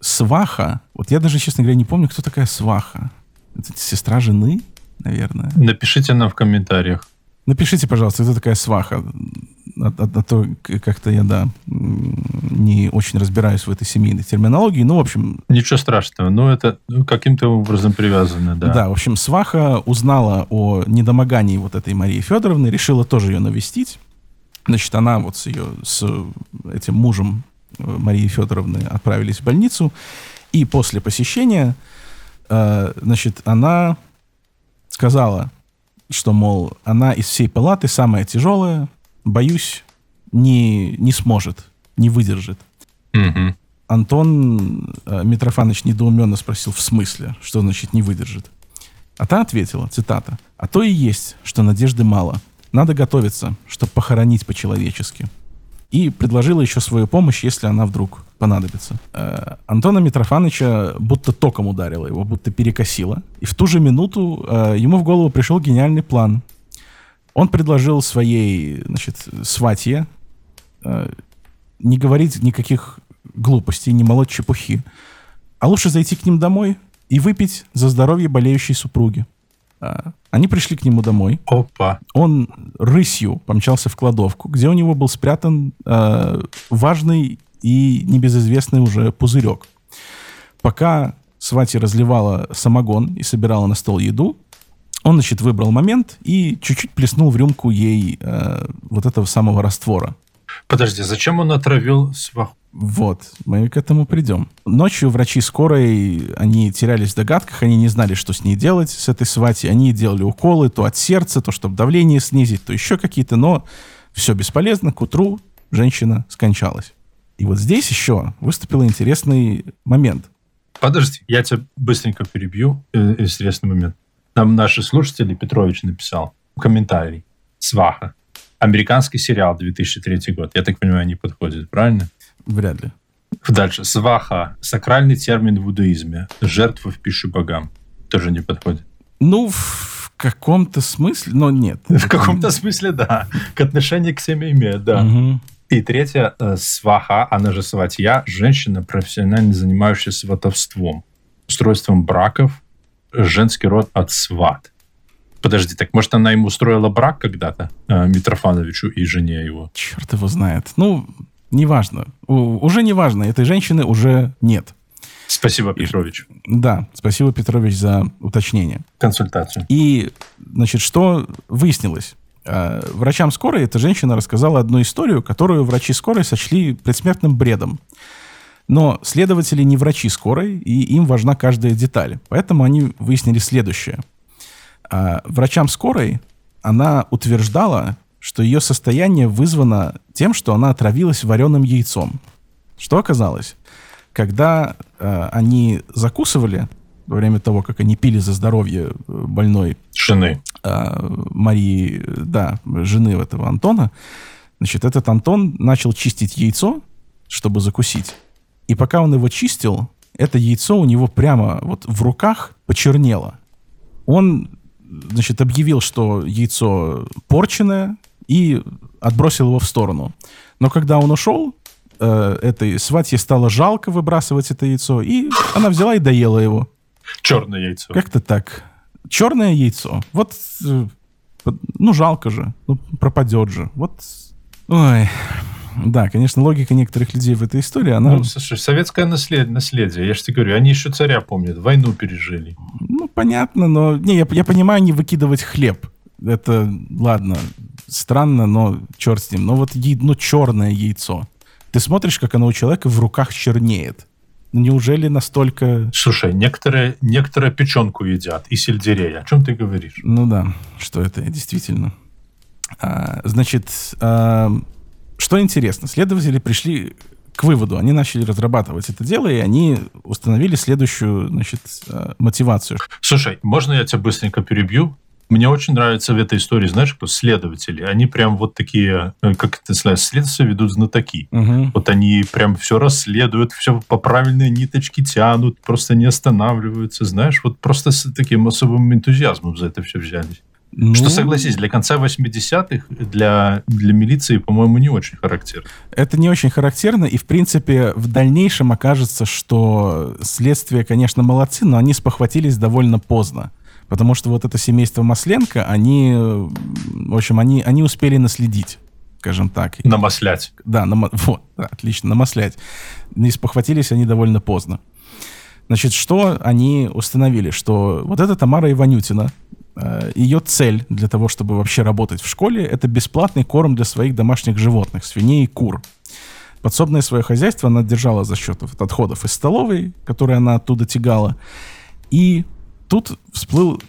B: сваха, вот я даже, честно говоря, не помню, кто такая сваха. Это сестра жены, наверное.
A: Напишите нам в комментариях.
B: Напишите, пожалуйста, кто такая сваха. А, а- а то как-то я, да, не очень разбираюсь в этой семейной терминологии. Ну, в общем,
A: Ничего страшного. Ну, это ну, каким-то образом привязано, да.
B: да. в общем, сваха узнала о недомогании вот этой Марии Федоровны, решила тоже ее навестить. Значит, она вот с ее, с этим мужем Марии Федоровны отправились в больницу. И после посещения, э, значит, она сказала, что, мол, она из всей палаты самая тяжелая, боюсь, не, не сможет, не выдержит.
A: Мгм.
B: Антон э, Митрофанович недоуменно спросил, в смысле, что значит не выдержит? А та ответила, цитата, «А то и есть, что надежды мало. Надо готовиться, чтобы похоронить по-человечески». И предложила еще свою помощь, если она вдруг понадобится. Э, Антона Митрофановича будто током ударило, его будто перекосило. И в ту же минуту э, ему в голову пришел гениальный план. Он предложил своей, значит, сватье э, не говорить никаких глупостей, не молоть чепухи, а лучше зайти к ним домой и выпить за здоровье болеющей супруги. А, Они пришли к нему домой.
A: Опа.
B: Он рысью помчался в кладовку, где у него был спрятан э, важный и небезызвестный уже пузырек. Пока Свати разливала самогон и собирала на стол еду, он, значит, выбрал момент и чуть-чуть плеснул в рюмку ей э, вот этого самого раствора.
A: Подожди, зачем он отравил сваху?
B: Вот, мы к этому придем. Ночью врачи скорой, они терялись в догадках, они не знали, что с ней делать, с этой свати. Они делали уколы то от сердца, то чтобы давление снизить, то еще какие-то, но все бесполезно. К утру женщина скончалась. И вот здесь еще выступил интересный момент.
A: Подожди, я тебя быстренько перебью. Э, Интересный момент. Нам наши слушатели, Петрович написал комментарий. Сваха. Американский сериал 2003 год. Я так понимаю, не подходит, правильно?
B: Вряд ли.
A: Дальше. Сваха. Сакральный термин в иудаизме. Жертва в пищу богам. Тоже не подходит.
B: Ну, в каком-то смысле, но нет.
A: В каком-то смысле, да. К отношению к семье имеет, да. И третье. э, Сваха, она же сватья, женщина, профессионально занимающаяся сватовством. Устройством браков. Женский род от сват. Подожди, так может она ему устроила брак когда-то, э, Митрофановичу и жене его?
B: Черт его знает. Ну, неважно. Уже неважно. Этой женщины уже нет.
A: Спасибо, Петрович.
B: Да, спасибо, Петрович, за уточнение.
A: Консультацию.
B: И, значит, что выяснилось? Э, Врачам скорой эта женщина рассказала одну историю, которую врачи скорой сочли предсмертным бредом. Но следователи не врачи скорой, и им важна каждая деталь. Поэтому они выяснили следующее. А, Врачам скорой она утверждала, что ее состояние вызвано тем, что она отравилась вареным яйцом. Что оказалось? Когда э, они закусывали во время того, как они пили за здоровье э, больной
A: Жены.
B: а, Марии, э, да, жены этого Антона, значит, этот Антон начал чистить яйцо, чтобы закусить. И пока он его чистил, это яйцо у него прямо вот в руках почернело. Он, значит, объявил, что яйцо порченное, и отбросил его в сторону. Но когда он ушел, э, этой сватье стало жалко выбрасывать это яйцо, и она взяла и доела его.
A: Черное яйцо.
B: Как-то так. Черное яйцо. Вот, э, ну, жалко же. Ну, пропадет же. Вот, ой. Да, конечно, логика некоторых людей в этой истории, она,
A: Ну, слушай, советское наслед- наследие. Я же тебе говорю, они еще царя помнят, войну пережили.
B: ну, понятно, но... Не, я, я понимаю, не выкидывать хлеб. Это, ладно, странно, но черт с ним. Но вот, яй- ну, черное яйцо. Ты смотришь, как оно у человека в руках чернеет. Неужели настолько...
A: Слушай, некоторые, некоторые печенку едят и сельдерей. О чем ты говоришь?
B: Ну да, что это действительно. А, значит, а, что интересно, следователи пришли к выводу, они начали разрабатывать это дело, и они установили следующую, значит, а, мотивацию.
A: Слушай, можно я тебя быстренько перебью? Мне очень нравится в этой истории, знаешь, кто следователи. Они прям вот такие, э, как это сказать, следствие ведут знатоки.
B: Мгм.
A: Вот они прям все расследуют, все по правильной ниточке тянут, просто не останавливаются, знаешь, вот просто с таким особым энтузиазмом за это все взялись.
B: Ну,
A: Что, согласись, для конца 80-х, для, для милиции, по-моему, не очень характерно.
B: Это не очень характерно, и, в принципе, в дальнейшем окажется, что следствие, конечно, молодцы, но они спохватились довольно поздно. Потому что вот это семейство Масленко, они, в общем, они, они успели наследить, скажем так.
A: Намаслять.
B: Да, намо- вот, да, отлично, намаслять. Не спохватились они довольно поздно. Значит, что они установили? Что вот эта Тамара Иванютина, э, ее цель для того, чтобы вообще работать в школе, это бесплатный корм для своих домашних животных, свиней и кур. Подсобное свое хозяйство она держала за счет отходов из столовой, которые она оттуда тягала. И тут всплыл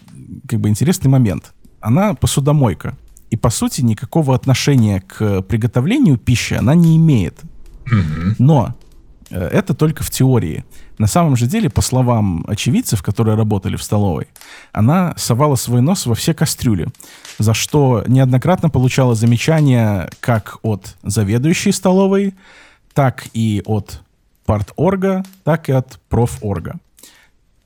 B: как бы интересный момент. Она посудомойка. И, по сути, никакого отношения к приготовлению пищи она не имеет. Но э, это только в теории. На самом же деле, по словам очевидцев, которые работали в столовой, она совала свой нос во все кастрюли, за что неоднократно получала замечания как от заведующей столовой, так и от парторга, так и от профорга.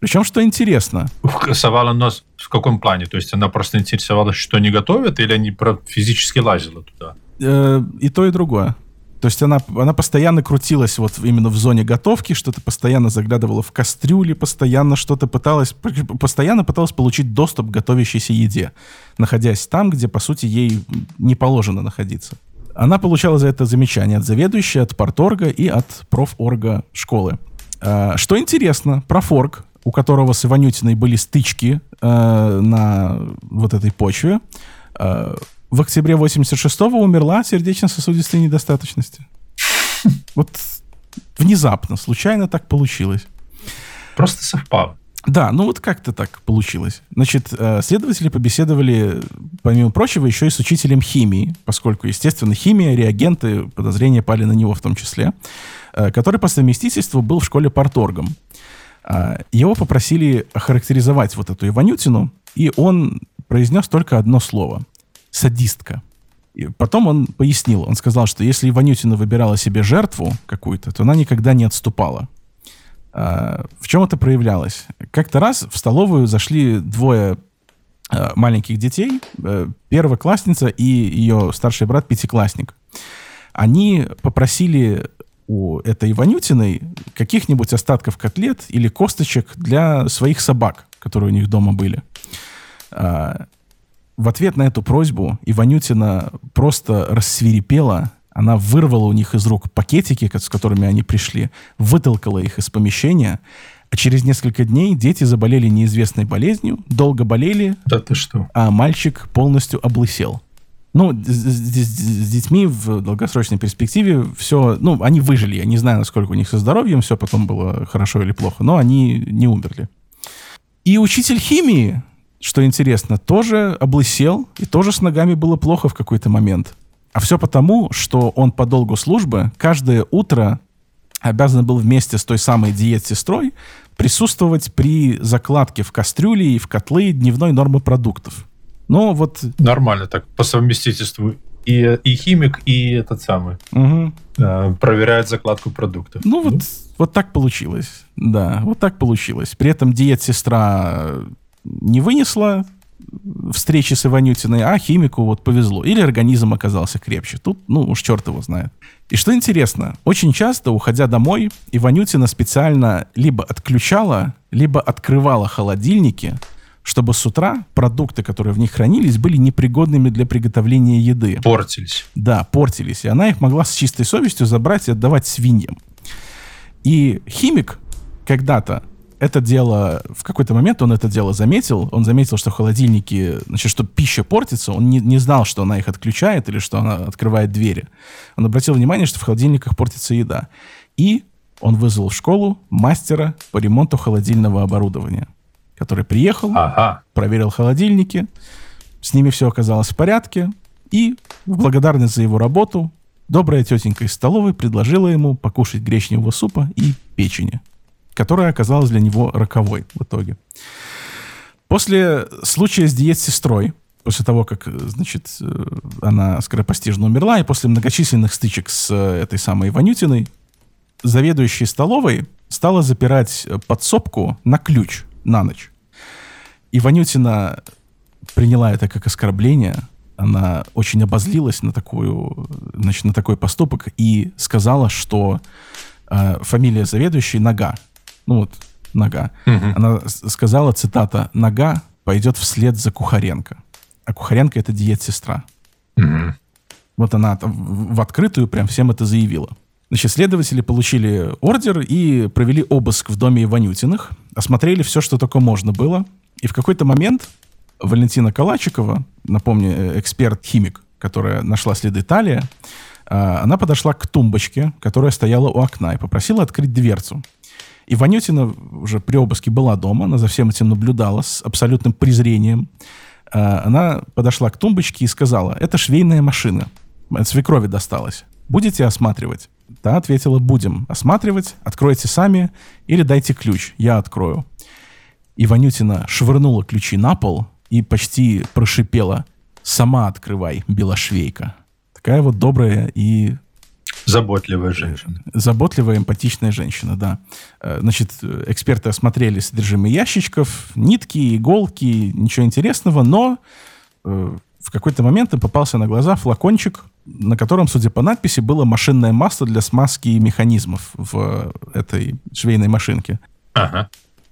B: Причем, что интересно...
A: Совала нос в каком плане? То есть она просто интересовалась, что они готовят, или они физически лазила туда?
B: Э, и то, и другое. То есть она, она постоянно крутилась вот именно в зоне готовки, что-то постоянно заглядывала в кастрюли, постоянно что-то пыталась, постоянно пыталась получить доступ к готовящейся еде, находясь там, где, по сути, ей не положено находиться. Она получала за это замечание от заведующей, от парторга и от профорга школы. А, что интересно, профорг, у которого с Иванютиной были стычки э, на вот этой почве, э, в октябре 86-го умерла от сердечно-сосудистой недостаточности. Вот внезапно, случайно так получилось.
A: Просто совпало.
B: Да, ну вот как-то так получилось. Значит, э, следователи побеседовали, помимо прочего, еще и с учителем химии, поскольку, естественно, химия, реагенты, подозрения пали на него в том числе, э, который по совместительству был в школе порторгом. Э, его попросили охарактеризовать вот эту Иванютину, и он произнес только одно слово — садистка. И потом он пояснил, он сказал, что если Иванютина выбирала себе жертву какую-то, то она никогда не отступала. А, в чем это проявлялось? Как-то раз в столовую зашли двое а, маленьких детей, а, первоклассница и ее старший брат пятиклассник. Они попросили у этой Иванютиной каких-нибудь остатков котлет или косточек для своих собак, которые у них дома были. А, в ответ на эту просьбу Иванютина просто рассвирепела, она вырвала у них из рук пакетики, с которыми они пришли, вытолкала их из помещения, а через несколько дней дети заболели неизвестной болезнью, долго болели,
A: да ты что?
B: а мальчик полностью облысел. Ну, с, с, с детьми в долгосрочной перспективе все, ну, они выжили. Я не знаю, насколько у них со здоровьем все потом было хорошо или плохо, но они не умерли. И учитель химии, что интересно, тоже облысел и тоже с ногами было плохо в какой-то момент. А все потому, что он по долгу службы каждое утро обязан был вместе с той самой диет-сестрой присутствовать при закладке в кастрюли и в котлы дневной нормы продуктов. Но вот...
A: Нормально так, по совместительству и, и химик, и этот самый угу. э, проверяет закладку продуктов.
B: Ну, вот, ну. вот так получилось. Да, вот так получилось. При этом диет-сестра не вынесла встречи с Иванютиной, а химику вот повезло. Или организм оказался крепче. Тут, ну, уж черт его знает. И что интересно, очень часто, уходя домой, Иванютина специально либо отключала, либо открывала холодильники, чтобы с утра продукты, которые в них хранились, были непригодными для приготовления еды.
A: Портились.
B: Да, портились. И она их могла с чистой совестью забрать и отдавать свиньям. И химик когда-то это дело, в какой-то момент он это дело заметил. Он заметил, что холодильники, значит, что пища портится. Он не, не знал, что она их отключает или что она открывает двери. Он обратил внимание, что в холодильниках портится еда. И он вызвал в школу мастера по ремонту холодильного оборудования, который приехал, ага. проверил холодильники, с ними все оказалось в порядке, и в благодарность за его работу добрая тетенька из столовой предложила ему покушать гречневого супа и печени которая оказалась для него роковой в итоге. После случая с диет-сестрой, после того, как, значит, э, она скоропостижно умерла, и после многочисленных стычек с э, этой самой Ванютиной, заведующая столовой стала запирать подсобку на ключ на ночь. И Ванютина приняла это как оскорбление, она очень обозлилась на, такую, значит, на такой поступок и сказала, что э, фамилия заведующей Нога ну вот нога. Угу. Она сказала, цитата, «Нога пойдет вслед за Кухаренко». А Кухаренко — это диет-сестра. Угу. Вот она в открытую прям всем это заявила. Значит, следователи получили ордер и провели обыск в доме Иванютиных, осмотрели все, что только можно было. И в какой-то момент Валентина Калачикова, напомню, э, эксперт-химик, которая нашла следы талия, А, она подошла к тумбочке, которая стояла у окна, и попросила открыть дверцу. И Ванютина уже при обыске была дома, она за всем этим наблюдала с абсолютным презрением. А, она подошла к тумбочке и сказала, это швейная машина. Свекрови досталась. Будете осматривать? Та ответила, будем осматривать, откройте сами или дайте ключ, я открою. И Ванютина швырнула ключи на пол и почти прошипела, сама открывай, белошвейка. Такая вот добрая и
A: Заботливая женщина.
B: Заботливая, эмпатичная женщина, да. Э, значит, эксперты осмотрели содержимое ящичков, нитки, иголки, ничего интересного, но э, в какой-то момент им попался на глаза флакончик, на котором, судя по надписи, было машинное масло для смазки механизмов в этой швейной машинке.
A: Ага.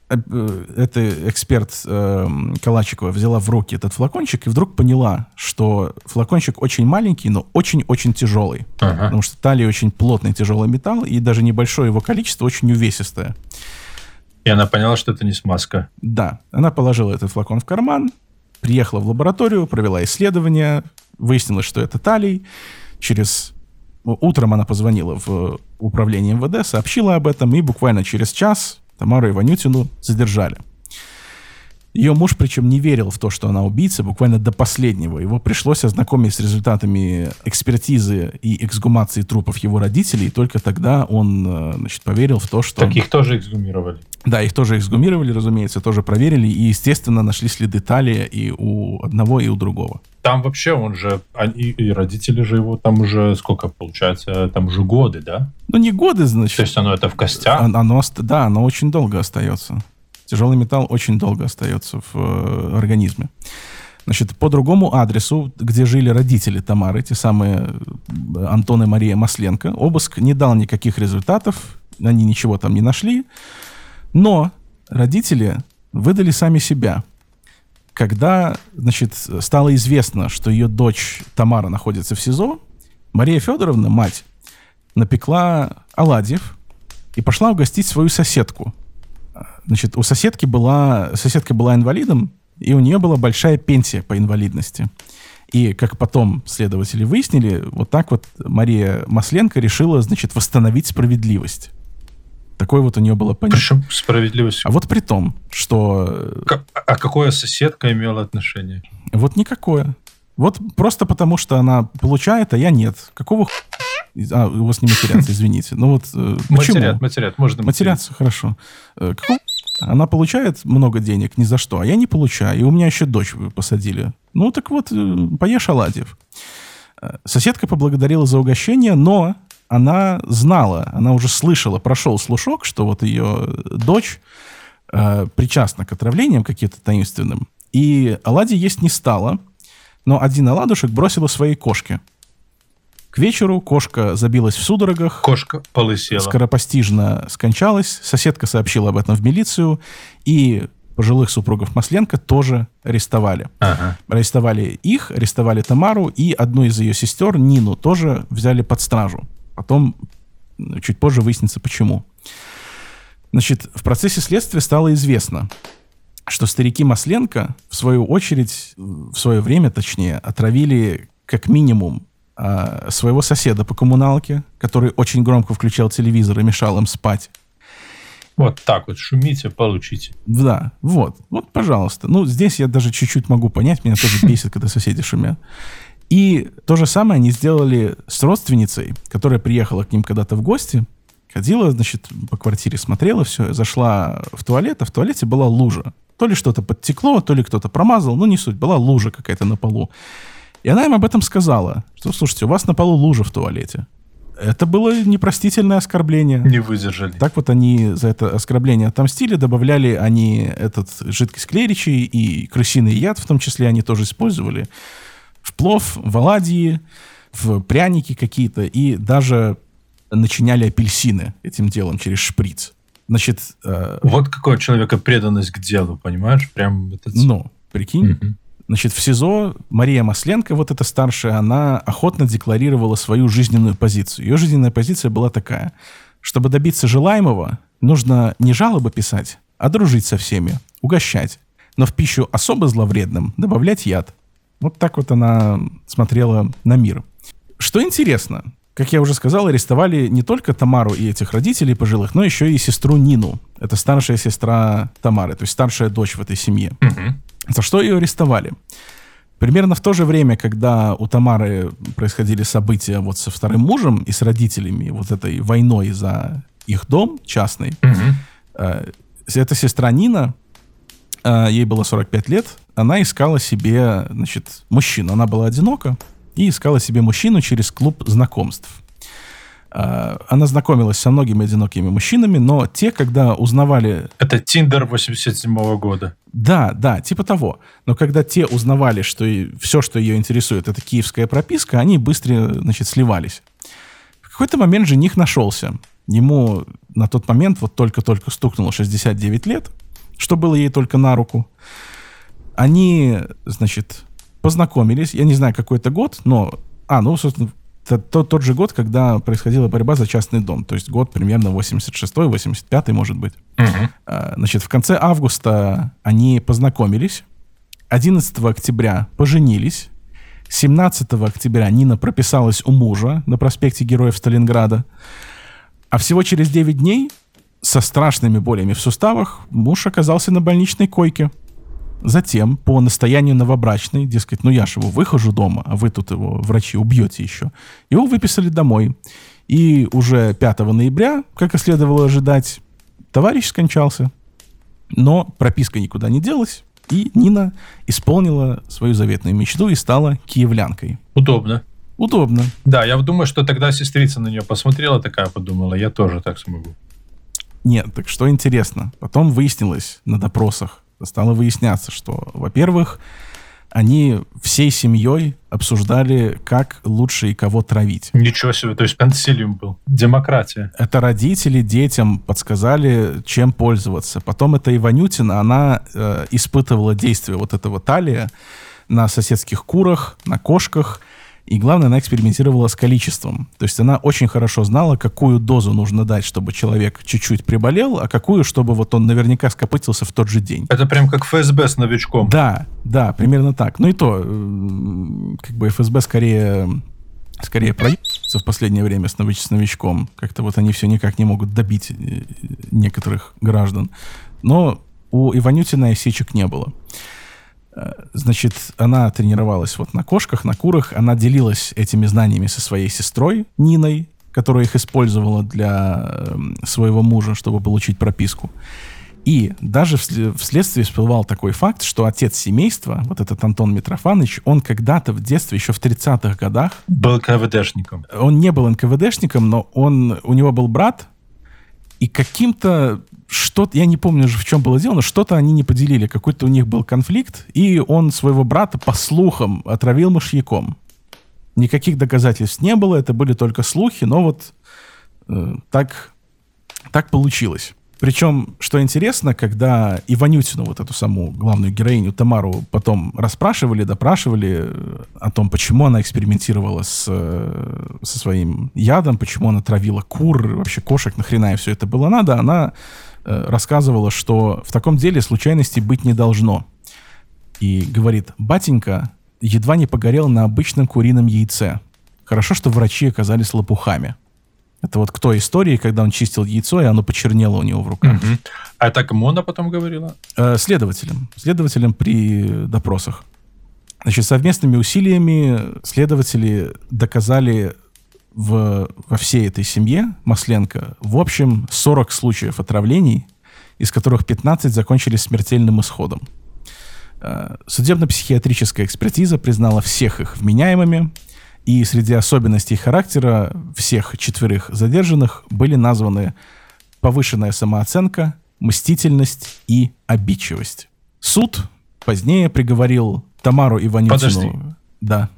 B: Э, эта эксперт э, Калачикова взяла в руки этот флакончик и вдруг поняла, что флакончик очень маленький, но очень-очень тяжелый. Ага. Потому что талия очень плотный тяжелый металл, и даже небольшое его количество очень увесистое.
A: И она поняла, что это не смазка.
B: Да. Она положила этот флакон в карман, приехала в лабораторию, провела исследование, выяснилось, что это талий. Через утром она позвонила в управление МВД, сообщила об этом, и буквально через час Тамару Иванютину задержали. Ее муж, причем, не верил в то, что она убийца, буквально до последнего. Его пришлось ознакомить с результатами экспертизы и эксгумации трупов его родителей, и только тогда он, э, значит, поверил в то, что...
A: Так их тоже эксгумировали.
B: Да, их тоже эксгумировали, разумеется, тоже проверили, и, естественно, нашли следы талия и у одного, и у другого.
A: Там вообще он же, они, и родители же его там уже, сколько получается, там уже годы, да?
B: Ну, не годы, значит.
A: То есть оно это в костях?
B: Оно, да, оно очень долго остается. Тяжелый металл очень долго остается в э, организме. Значит, по другому адресу, где жили родители Тамары, те самые э, Антон и Мария Масленко, обыск не дал никаких результатов, они ничего там не нашли, но родители выдали сами себя. Когда, значит, стало известно, что ее дочь Тамара находится в СИЗО, Мария Федоровна, мать, напекла оладьев и пошла угостить свою соседку, Значит, у соседки была, соседка была инвалидом, и у нее была большая пенсия по инвалидности. И, как потом следователи выяснили, вот так вот Мария Масленко решила, значит, восстановить справедливость. Такое вот у нее было понятие.
A: Причем справедливость?
B: А вот при том, что...
A: Как, а какое соседка имела отношение?
B: Вот никакое. Вот просто потому, что она получает, а я нет. Какого А, у вас не матерятся, извините. Ну вот э, почему?
A: Матерят, матерят, можно
B: матеряться. хорошо. Э, какого она получает много денег ни за что, а я не получаю. И у меня еще дочь посадили. Ну так вот, э, поешь оладьев. Соседка поблагодарила за угощение, но она знала, она уже слышала, прошел слушок, что вот ее дочь э, причастна к отравлениям каким-то таинственным. И оладьи есть не стала, но один оладушек бросила своей кошке. К вечеру кошка забилась в судорогах.
A: Кошка полысела.
B: Скоропостижно скончалась. Соседка сообщила об этом в милицию. И пожилых супругов Масленко тоже арестовали. Ага. Арестовали их, арестовали Тамару, и одну из ее сестер, Нину, тоже взяли под стражу. Потом, чуть позже выяснится, почему. Значит, в процессе следствия стало известно, что старики Масленко, в свою очередь, в свое время, точнее, отравили как минимум а, своего соседа по коммуналке, который очень громко включал телевизор и мешал им спать.
A: Вот так вот, шумите, получите.
B: Да, вот, вот, пожалуйста. Ну, здесь я даже чуть-чуть могу понять, меня тоже бесит, когда соседи шумят. И то же самое они сделали с родственницей, которая приехала к ним когда-то в гости, ходила, значит, по квартире, смотрела все, зашла в туалет, а в туалете была лужа. То ли что-то подтекло, то ли кто-то промазал, ну не суть, была лужа какая-то на полу. И она им об этом сказала, что, слушайте, у вас на полу лужа в туалете. Это было непростительное оскорбление.
A: Не выдержали.
B: Так вот они за это оскорбление отомстили, добавляли они этот жидкость клеричи и крысиный яд, в том числе они тоже использовали в плов, в оладьи, в пряники какие-то, и даже начиняли апельсины этим делом через шприц. Значит...
A: Э, вот какой у человека преданность к делу, понимаешь? Прям...
B: Это... Ну, прикинь. Угу. Значит, в СИЗО Мария Масленко, вот эта старшая, она охотно декларировала свою жизненную позицию. Ее жизненная позиция была такая. Чтобы добиться желаемого, нужно не жалобы писать, а дружить со всеми, угощать. Но в пищу особо зловредным добавлять яд. Вот так вот она смотрела на мир. Что интересно, как я уже сказал, арестовали не только Тамару и этих родителей пожилых, но еще и сестру Нину. Это старшая сестра Тамары, то есть старшая дочь в этой семье.
A: Мгм.
B: За что ее арестовали? Примерно в то же время, когда у Тамары происходили события вот со вторым мужем и с родителями, вот этой войной за их дом частный,
A: Мгм.
B: э, эта сестра Нина, ей было 45 лет, она искала себе, значит, мужчину. Она была одинока и искала себе мужчину через клуб знакомств. Э, Она знакомилась со многими одинокими мужчинами, но те, когда узнавали
A: Это Тиндер 87 года.
B: да, да, типа того. Но когда те узнавали, что все, что ее интересует, это киевская прописка, они быстро, значит, сливались. В какой-то момент жених нашелся. Ему на тот момент вот только-только стукнуло 69 лет, что было ей только на руку. Они, значит, познакомились. Я не знаю, какой это год, но... А, ну, собственно, т- тот, тот же год, когда происходила борьба за частный дом. То есть год примерно 86-й, 85-й, может быть. А, Значит, в конце августа они познакомились. 11 октября поженились. 17 октября Нина прописалась у мужа на проспекте Героев Сталинграда. А всего через 9 дней со страшными болями в суставах муж оказался на больничной койке. Затем, по настоянию новобрачной, дескать, ну я ж его выхожу дома, а вы тут его, врачи, убьете еще, его выписали домой. И уже 5 ноября, как и следовало ожидать, товарищ скончался. Но прописка никуда не делась, и Нина исполнила свою заветную мечту и стала киевлянкой.
A: Удобно.
B: Удобно.
A: Да, я думаю, что тогда сестрица на нее посмотрела, такая подумала, я тоже так смогу.
B: Нет, так что интересно. Потом выяснилось на допросах, стало выясняться, что, во-первых, они всей семьей обсуждали, как лучше и кого травить.
A: Ничего себе, то есть консилиум был. Демократия.
B: Это родители детям подсказали, чем пользоваться. Потом эта Иванютина, она э, испытывала действие вот этого талия на соседских курах, на кошках. И главное, она экспериментировала с количеством. То есть она очень хорошо знала, какую дозу нужно дать, чтобы человек чуть-чуть приболел, а какую, чтобы вот он наверняка скопытился в тот же день.
A: Это прям как ФСБ с новичком.
B: Да, да, примерно так. Ну и то, м, как бы ФСБ скорее, скорее проебывается в последнее время с нович- с новичком. Как-то вот они все никак не могут добить э, некоторых граждан. Но у Иванютина осечек не было. Э, Значит, она тренировалась вот на кошках, на курах. Она делилась этими знаниями со своей сестрой Ниной, которая их использовала для эм, своего мужа, чтобы получить прописку. И даже всле- вследствие всплывал такой факт, что отец семейства, вот этот Антон Митрофанович, он когда-то в детстве, еще в 30-х годах,
A: Был КВДшником.
B: он не был НКВДшником, но он, у него был брат, и каким-то что-то, я не помню уже в чем было дело, но что-то они не поделили, какой-то у них был конфликт, и он своего брата, по слухам, отравил мышьяком. Никаких доказательств не было, это были только слухи, но вот э, так, так получилось. Причем, что интересно, когда Иванютину, вот эту саму главную героиню Тамару, потом расспрашивали, допрашивали э, о том, почему она экспериментировала с, э, со своим ядом, почему она травила кур, вообще кошек, нахрена ей все это было надо, она рассказывала, что в таком деле случайностей быть не должно. И говорит, батенька едва не погорел на обычном курином яйце. Хорошо, что врачи оказались лопухами. Это вот к той истории, когда он чистил яйцо, и оно почернело у него в руках.
A: Мгм. А это кому она потом говорила?
B: Э, следователям. Следователям при допросах. Значит, совместными усилиями следователи доказали в, во всей этой семье Масленко в общем 40 случаев отравлений, из которых 15 закончились смертельным исходом. Э, Судебно-психиатрическая экспертиза признала всех их вменяемыми, и среди особенностей характера всех четверых задержанных были названы повышенная самооценка, мстительность и обидчивость. Суд позднее приговорил Тамару Иванютину...
A: Подожди.
B: Да,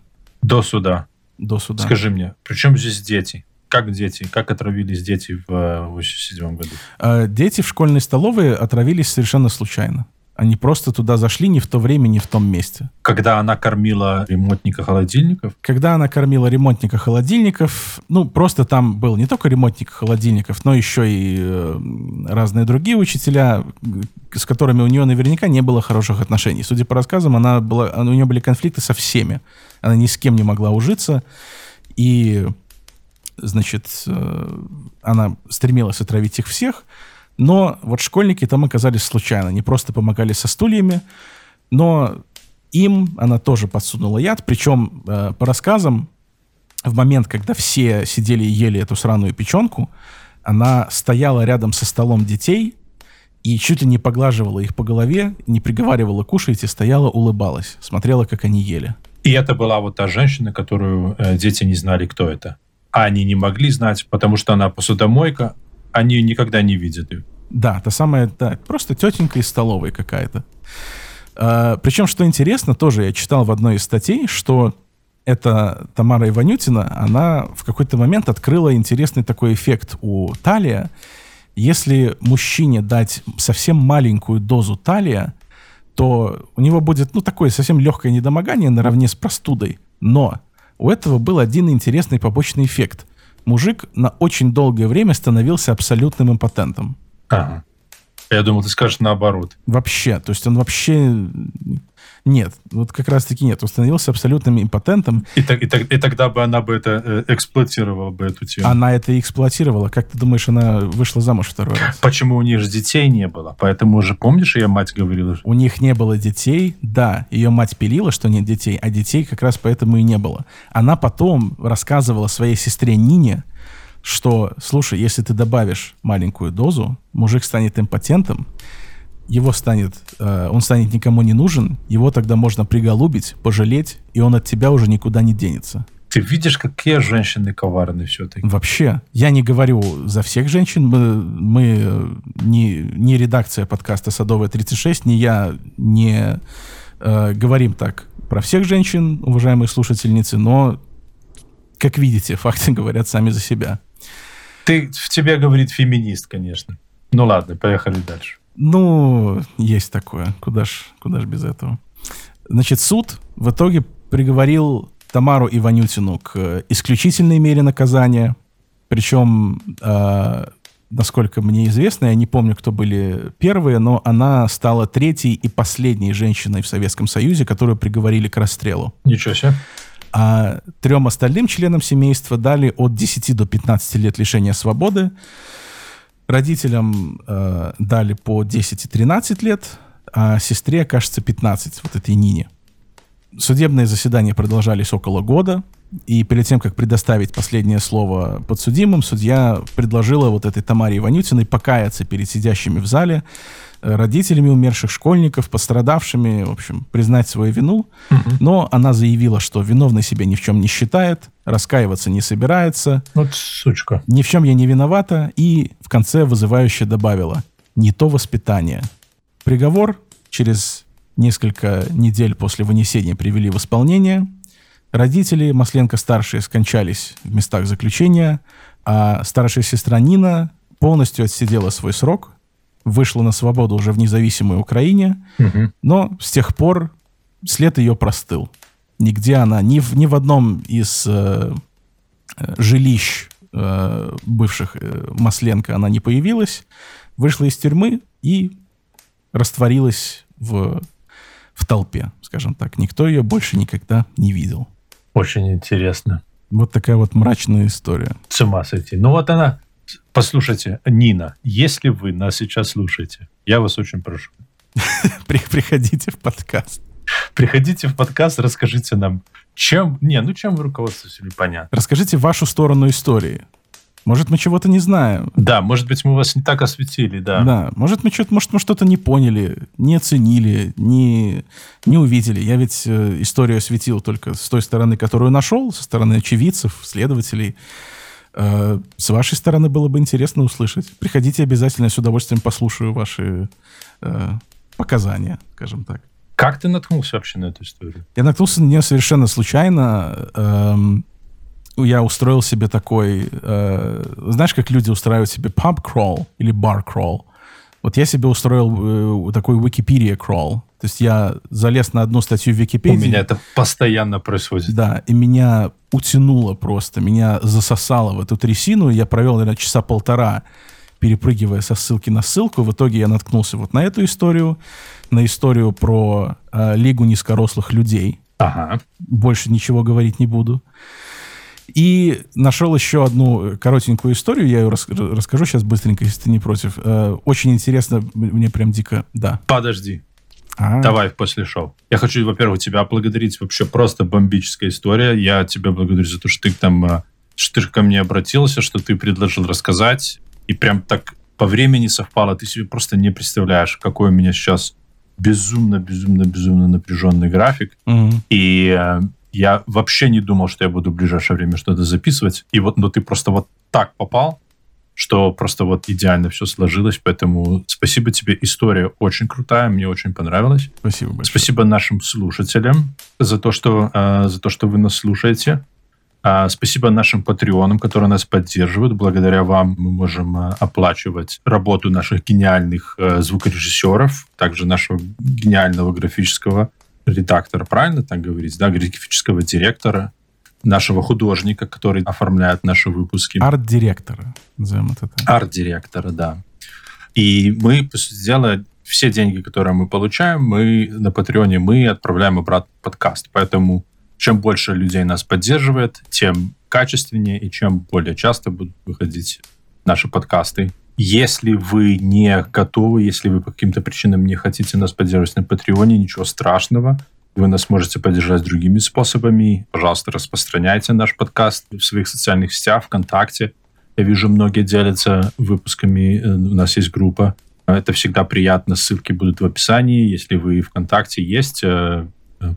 A: До суда.
B: До суда.
A: Скажи мне, при чем здесь дети? Как дети? Как отравились дети в э, 87 году?
B: Э, Дети в школьной столовой отравились совершенно случайно. Они просто туда зашли не в то время, не в том месте.
A: Когда она кормила ремонтника холодильников?
B: Когда она кормила ремонтника холодильников, ну, просто там был не только ремонтник холодильников, но еще и э, разные другие учителя, с которыми у нее наверняка не было хороших отношений. Судя по рассказам, она была, у нее были конфликты со всеми. Она ни с кем не могла ужиться. И значит, э, она стремилась отравить их всех, но вот школьники там оказались случайно, не просто помогали со стульями, но им она тоже подсунула яд, причем э, по рассказам в момент, когда все сидели и ели эту сраную печенку, она стояла рядом со столом детей и чуть ли не поглаживала их по голове, не приговаривала «кушайте», стояла, улыбалась, смотрела, как они ели.
A: И это была вот та женщина, которую э, дети не знали, кто это. А они не могли знать, потому что она посудомойка, они никогда не видят ее.
B: Да, та самая, да, просто тетенька из столовой какая-то. А, причем, что интересно, тоже я читал в одной из статей, что эта Тамара Иванютина, она в какой-то момент открыла интересный такой эффект у талия. Если мужчине дать совсем маленькую дозу талия, то у него будет, ну, такое совсем легкое недомогание наравне с простудой. Но у этого был один интересный побочный эффект. Мужик на очень долгое время становился абсолютным импотентом.
A: Ага. Я думал, ты скажешь наоборот.
B: Вообще. То есть он вообще нет, вот как раз-таки нет. Он становился абсолютным импотентом.
A: И, так, и, так, и тогда бы она бы это э, эксплуатировала бы эту тему.
B: Она это эксплуатировала. Как ты думаешь, она вышла замуж второй раз?
A: Почему у них же детей не было? Поэтому уже, помнишь, ее мать говорила?
B: У них не было детей, да. Ее мать пилила, что нет детей, а детей как раз поэтому и не было. Она потом рассказывала своей сестре Нине, что, слушай, если ты добавишь маленькую дозу, мужик станет импотентом, его станет, э, он станет никому не нужен, его тогда можно приголубить, пожалеть, и он от тебя уже никуда не денется.
A: Ты видишь, какие женщины коварны все-таки.
B: Вообще. Я не говорю за всех женщин. Мы, мы э, не, не редакция подкаста «Садовая 36», не я не э, говорим так про всех женщин, уважаемые слушательницы, но, как видите, факты говорят сами за себя.
A: Ты в тебе говорит феминист, конечно. Ну ладно, поехали дальше.
B: Ну, есть такое. Куда ж, куда ж без этого? Значит, суд в итоге приговорил Тамару Иванютину к исключительной мере наказания. Причем, э, насколько мне известно, я не помню, кто были первые, но она стала третьей и последней женщиной в Советском Союзе, которую приговорили к расстрелу.
A: Ничего себе.
B: А трем остальным членам семейства дали от 10 до 15 лет лишения свободы. Родителям э, дали по 10 и 13 лет, а сестре, кажется, 15, вот этой Нине. Судебные заседания продолжались около года, и перед тем, как предоставить последнее слово подсудимым, судья предложила вот этой Тамаре Иванютиной покаяться перед сидящими в зале, родителями умерших школьников, пострадавшими, в общем, признать свою вину. Угу. Но она заявила, что виновной себя ни в чем не считает, раскаиваться не собирается.
A: Вот сучка.
B: Ни в чем я не виновата. И в конце вызывающе добавила «не то воспитание». Приговор через несколько недель после вынесения привели в исполнение. Родители Масленко-старшие скончались в местах заключения, а старшая сестра Нина полностью отсидела свой срок, вышла на свободу уже в независимой Украине, угу. но с тех пор след ее простыл нигде она, ни в, ни в одном из э, э, жилищ э, бывших э, Масленко она не появилась, вышла из тюрьмы и растворилась в, в толпе, скажем так. Никто ее больше никогда не видел.
A: Очень интересно.
B: Вот такая вот мрачная история.
A: С ума сойти. Ну вот она, послушайте, Нина, если вы нас сейчас слушаете, я вас очень прошу.
B: Приходите в подкаст.
A: Приходите в подкаст, расскажите нам, чем... Не, ну чем вы руководствуетесь, понятно.
B: Расскажите вашу сторону истории. Может, мы чего-то не знаем.
A: Да, может быть, мы вас не так осветили, да.
B: Да, может, мы, что-то, может, мы что-то не поняли, не оценили, не, не увидели. Я ведь э, историю осветил только с той стороны, которую нашел, со стороны очевидцев, следователей. Э, с вашей стороны было бы интересно услышать. Приходите обязательно, я с удовольствием послушаю ваши э, показания, скажем так.
A: Как ты наткнулся вообще на эту историю?
B: Я наткнулся на нее совершенно случайно. Эм, я устроил себе такой... Э, знаешь, как люди устраивают себе pub crawl или bar crawl? Вот я себе устроил э, такой Wikipedia crawl. То есть я залез на одну статью в Википедии. У
A: меня это постоянно происходит.
B: Да, и меня утянуло просто, меня засосало в эту трясину. Я провел, наверное, часа полтора перепрыгивая со ссылки на ссылку. В итоге я наткнулся вот на эту историю, на историю про э, Лигу низкорослых людей.
A: Ага.
B: Больше ничего говорить не буду. И нашел еще одну коротенькую историю, я ее рас расскажу сейчас быстренько, если ты не против. Э, очень интересно, мне прям дико, да.
A: Подожди. А-а-а. Давай после шоу. Я хочу, во-первых, тебя поблагодарить. Вообще просто бомбическая история. Я тебя благодарю за то, что ты там, э, что ты ко мне обратился, что ты предложил рассказать. И прям так по времени совпало. Ты себе просто не представляешь, какой у меня сейчас безумно, безумно, безумно напряженный график.
B: Угу.
A: И э, я вообще не думал, что я буду в ближайшее время что-то записывать. И вот, но ты просто вот так попал, что просто вот идеально все сложилось. Поэтому спасибо тебе. История очень крутая, мне очень понравилась.
B: Спасибо большое.
A: Спасибо нашим слушателям за то, что, э, за то, что вы нас слушаете. А, спасибо нашим патреонам, которые нас поддерживают. Благодаря вам мы можем э, оплачивать работу наших гениальных э, звукорежиссеров, также нашего гениального графического редактора, правильно так говорить, да, графического директора, нашего художника, который оформляет наши выпуски.
B: Арт-директора, назовем это так.
A: Арт-директора, да. И мы, по сути дела, все деньги, которые мы получаем, мы на Патреоне мы отправляем обратно в подкаст. Поэтому чем больше людей нас поддерживает, тем качественнее и чем более часто будут выходить наши подкасты. Если вы не готовы, если вы по каким-то причинам не хотите нас поддерживать на Патреоне, ничего страшного. Вы нас можете поддержать другими способами. Пожалуйста, распространяйте наш подкаст в своих социальных сетях, ВКонтакте. Я вижу, многие делятся выпусками. Э, у нас есть группа. Это всегда приятно. Ссылки будут в описании. Если вы ВКонтакте есть, э,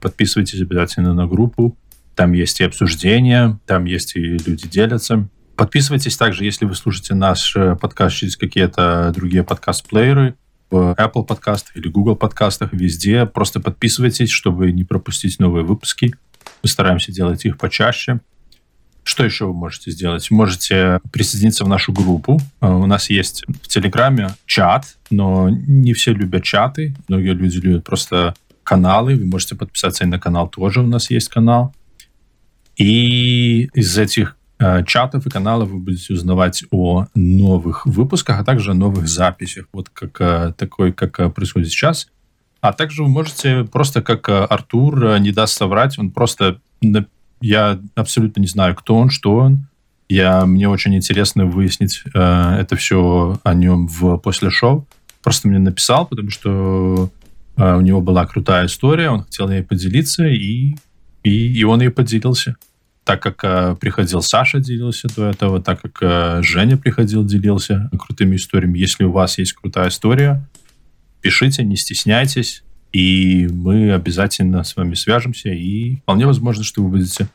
A: подписывайтесь обязательно на группу. Там есть и обсуждения, там есть и люди делятся. Подписывайтесь также, если вы слушаете наш э, подкаст через какие-то другие подкаст-плееры, в Apple подкастах или Google подкастах, везде. Просто подписывайтесь, чтобы не пропустить новые выпуски. Мы стараемся делать их почаще. Что еще вы можете сделать? Можете присоединиться в нашу группу. Э, у нас есть в Телеграме чат, но не все любят чаты. Многие люди любят просто каналы. Вы можете подписаться и на канал тоже. У нас есть канал. И из этих чатов и каналов вы будете узнавать о новых выпусках, а также о новых записях, вот как такой, как происходит сейчас. А также вы можете просто, как Артур не даст соврать, он просто... Я абсолютно не знаю, кто он, что он. Я, мне очень интересно выяснить это все о нем в после шоу. Просто мне написал, потому что э, у него была крутая история, он хотел ей поделиться, и, и, и он ей поделился так как э, приходил Саша, делился до этого, так как э, Женя приходил, делился крутыми историями. Если у вас есть крутая история, пишите, не стесняйтесь, и мы обязательно с вами свяжемся, и вполне возможно, что вы будете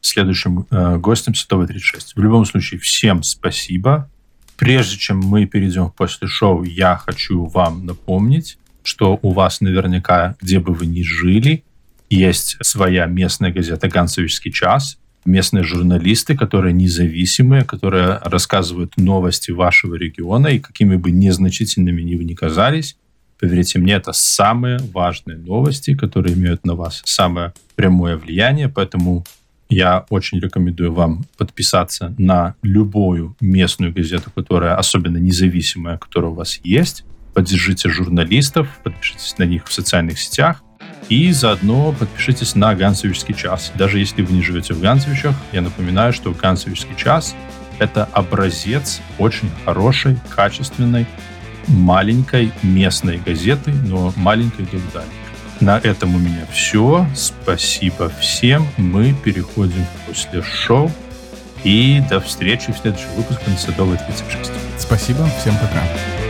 A: следующим э, гостем Садовой 36. В любом случае, всем спасибо. Прежде чем мы перейдем после шоу, я хочу вам напомнить, что у вас наверняка, где бы вы ни жили, есть своя местная газета «Ганцевичский час», местные журналисты, которые независимые, которые рассказывают новости вашего региона, и какими бы незначительными ни вы ни казались, поверьте мне, это самые важные новости, которые имеют на вас самое прямое влияние, поэтому я очень рекомендую вам подписаться на любую местную газету, которая особенно независимая, которая у вас есть. Поддержите журналистов, подпишитесь на них в социальных сетях. И заодно подпишитесь на Ганцевичский час. Даже если вы не живете в Ганцевичах, я напоминаю, что Ганцевичский час — это образец очень хорошей, качественной, маленькой местной газеты, но маленькой да На этом у меня все. Спасибо всем. Мы переходим после шоу. И до встречи в следующем выпуске на Садовой 36.
B: Спасибо. Всем пока.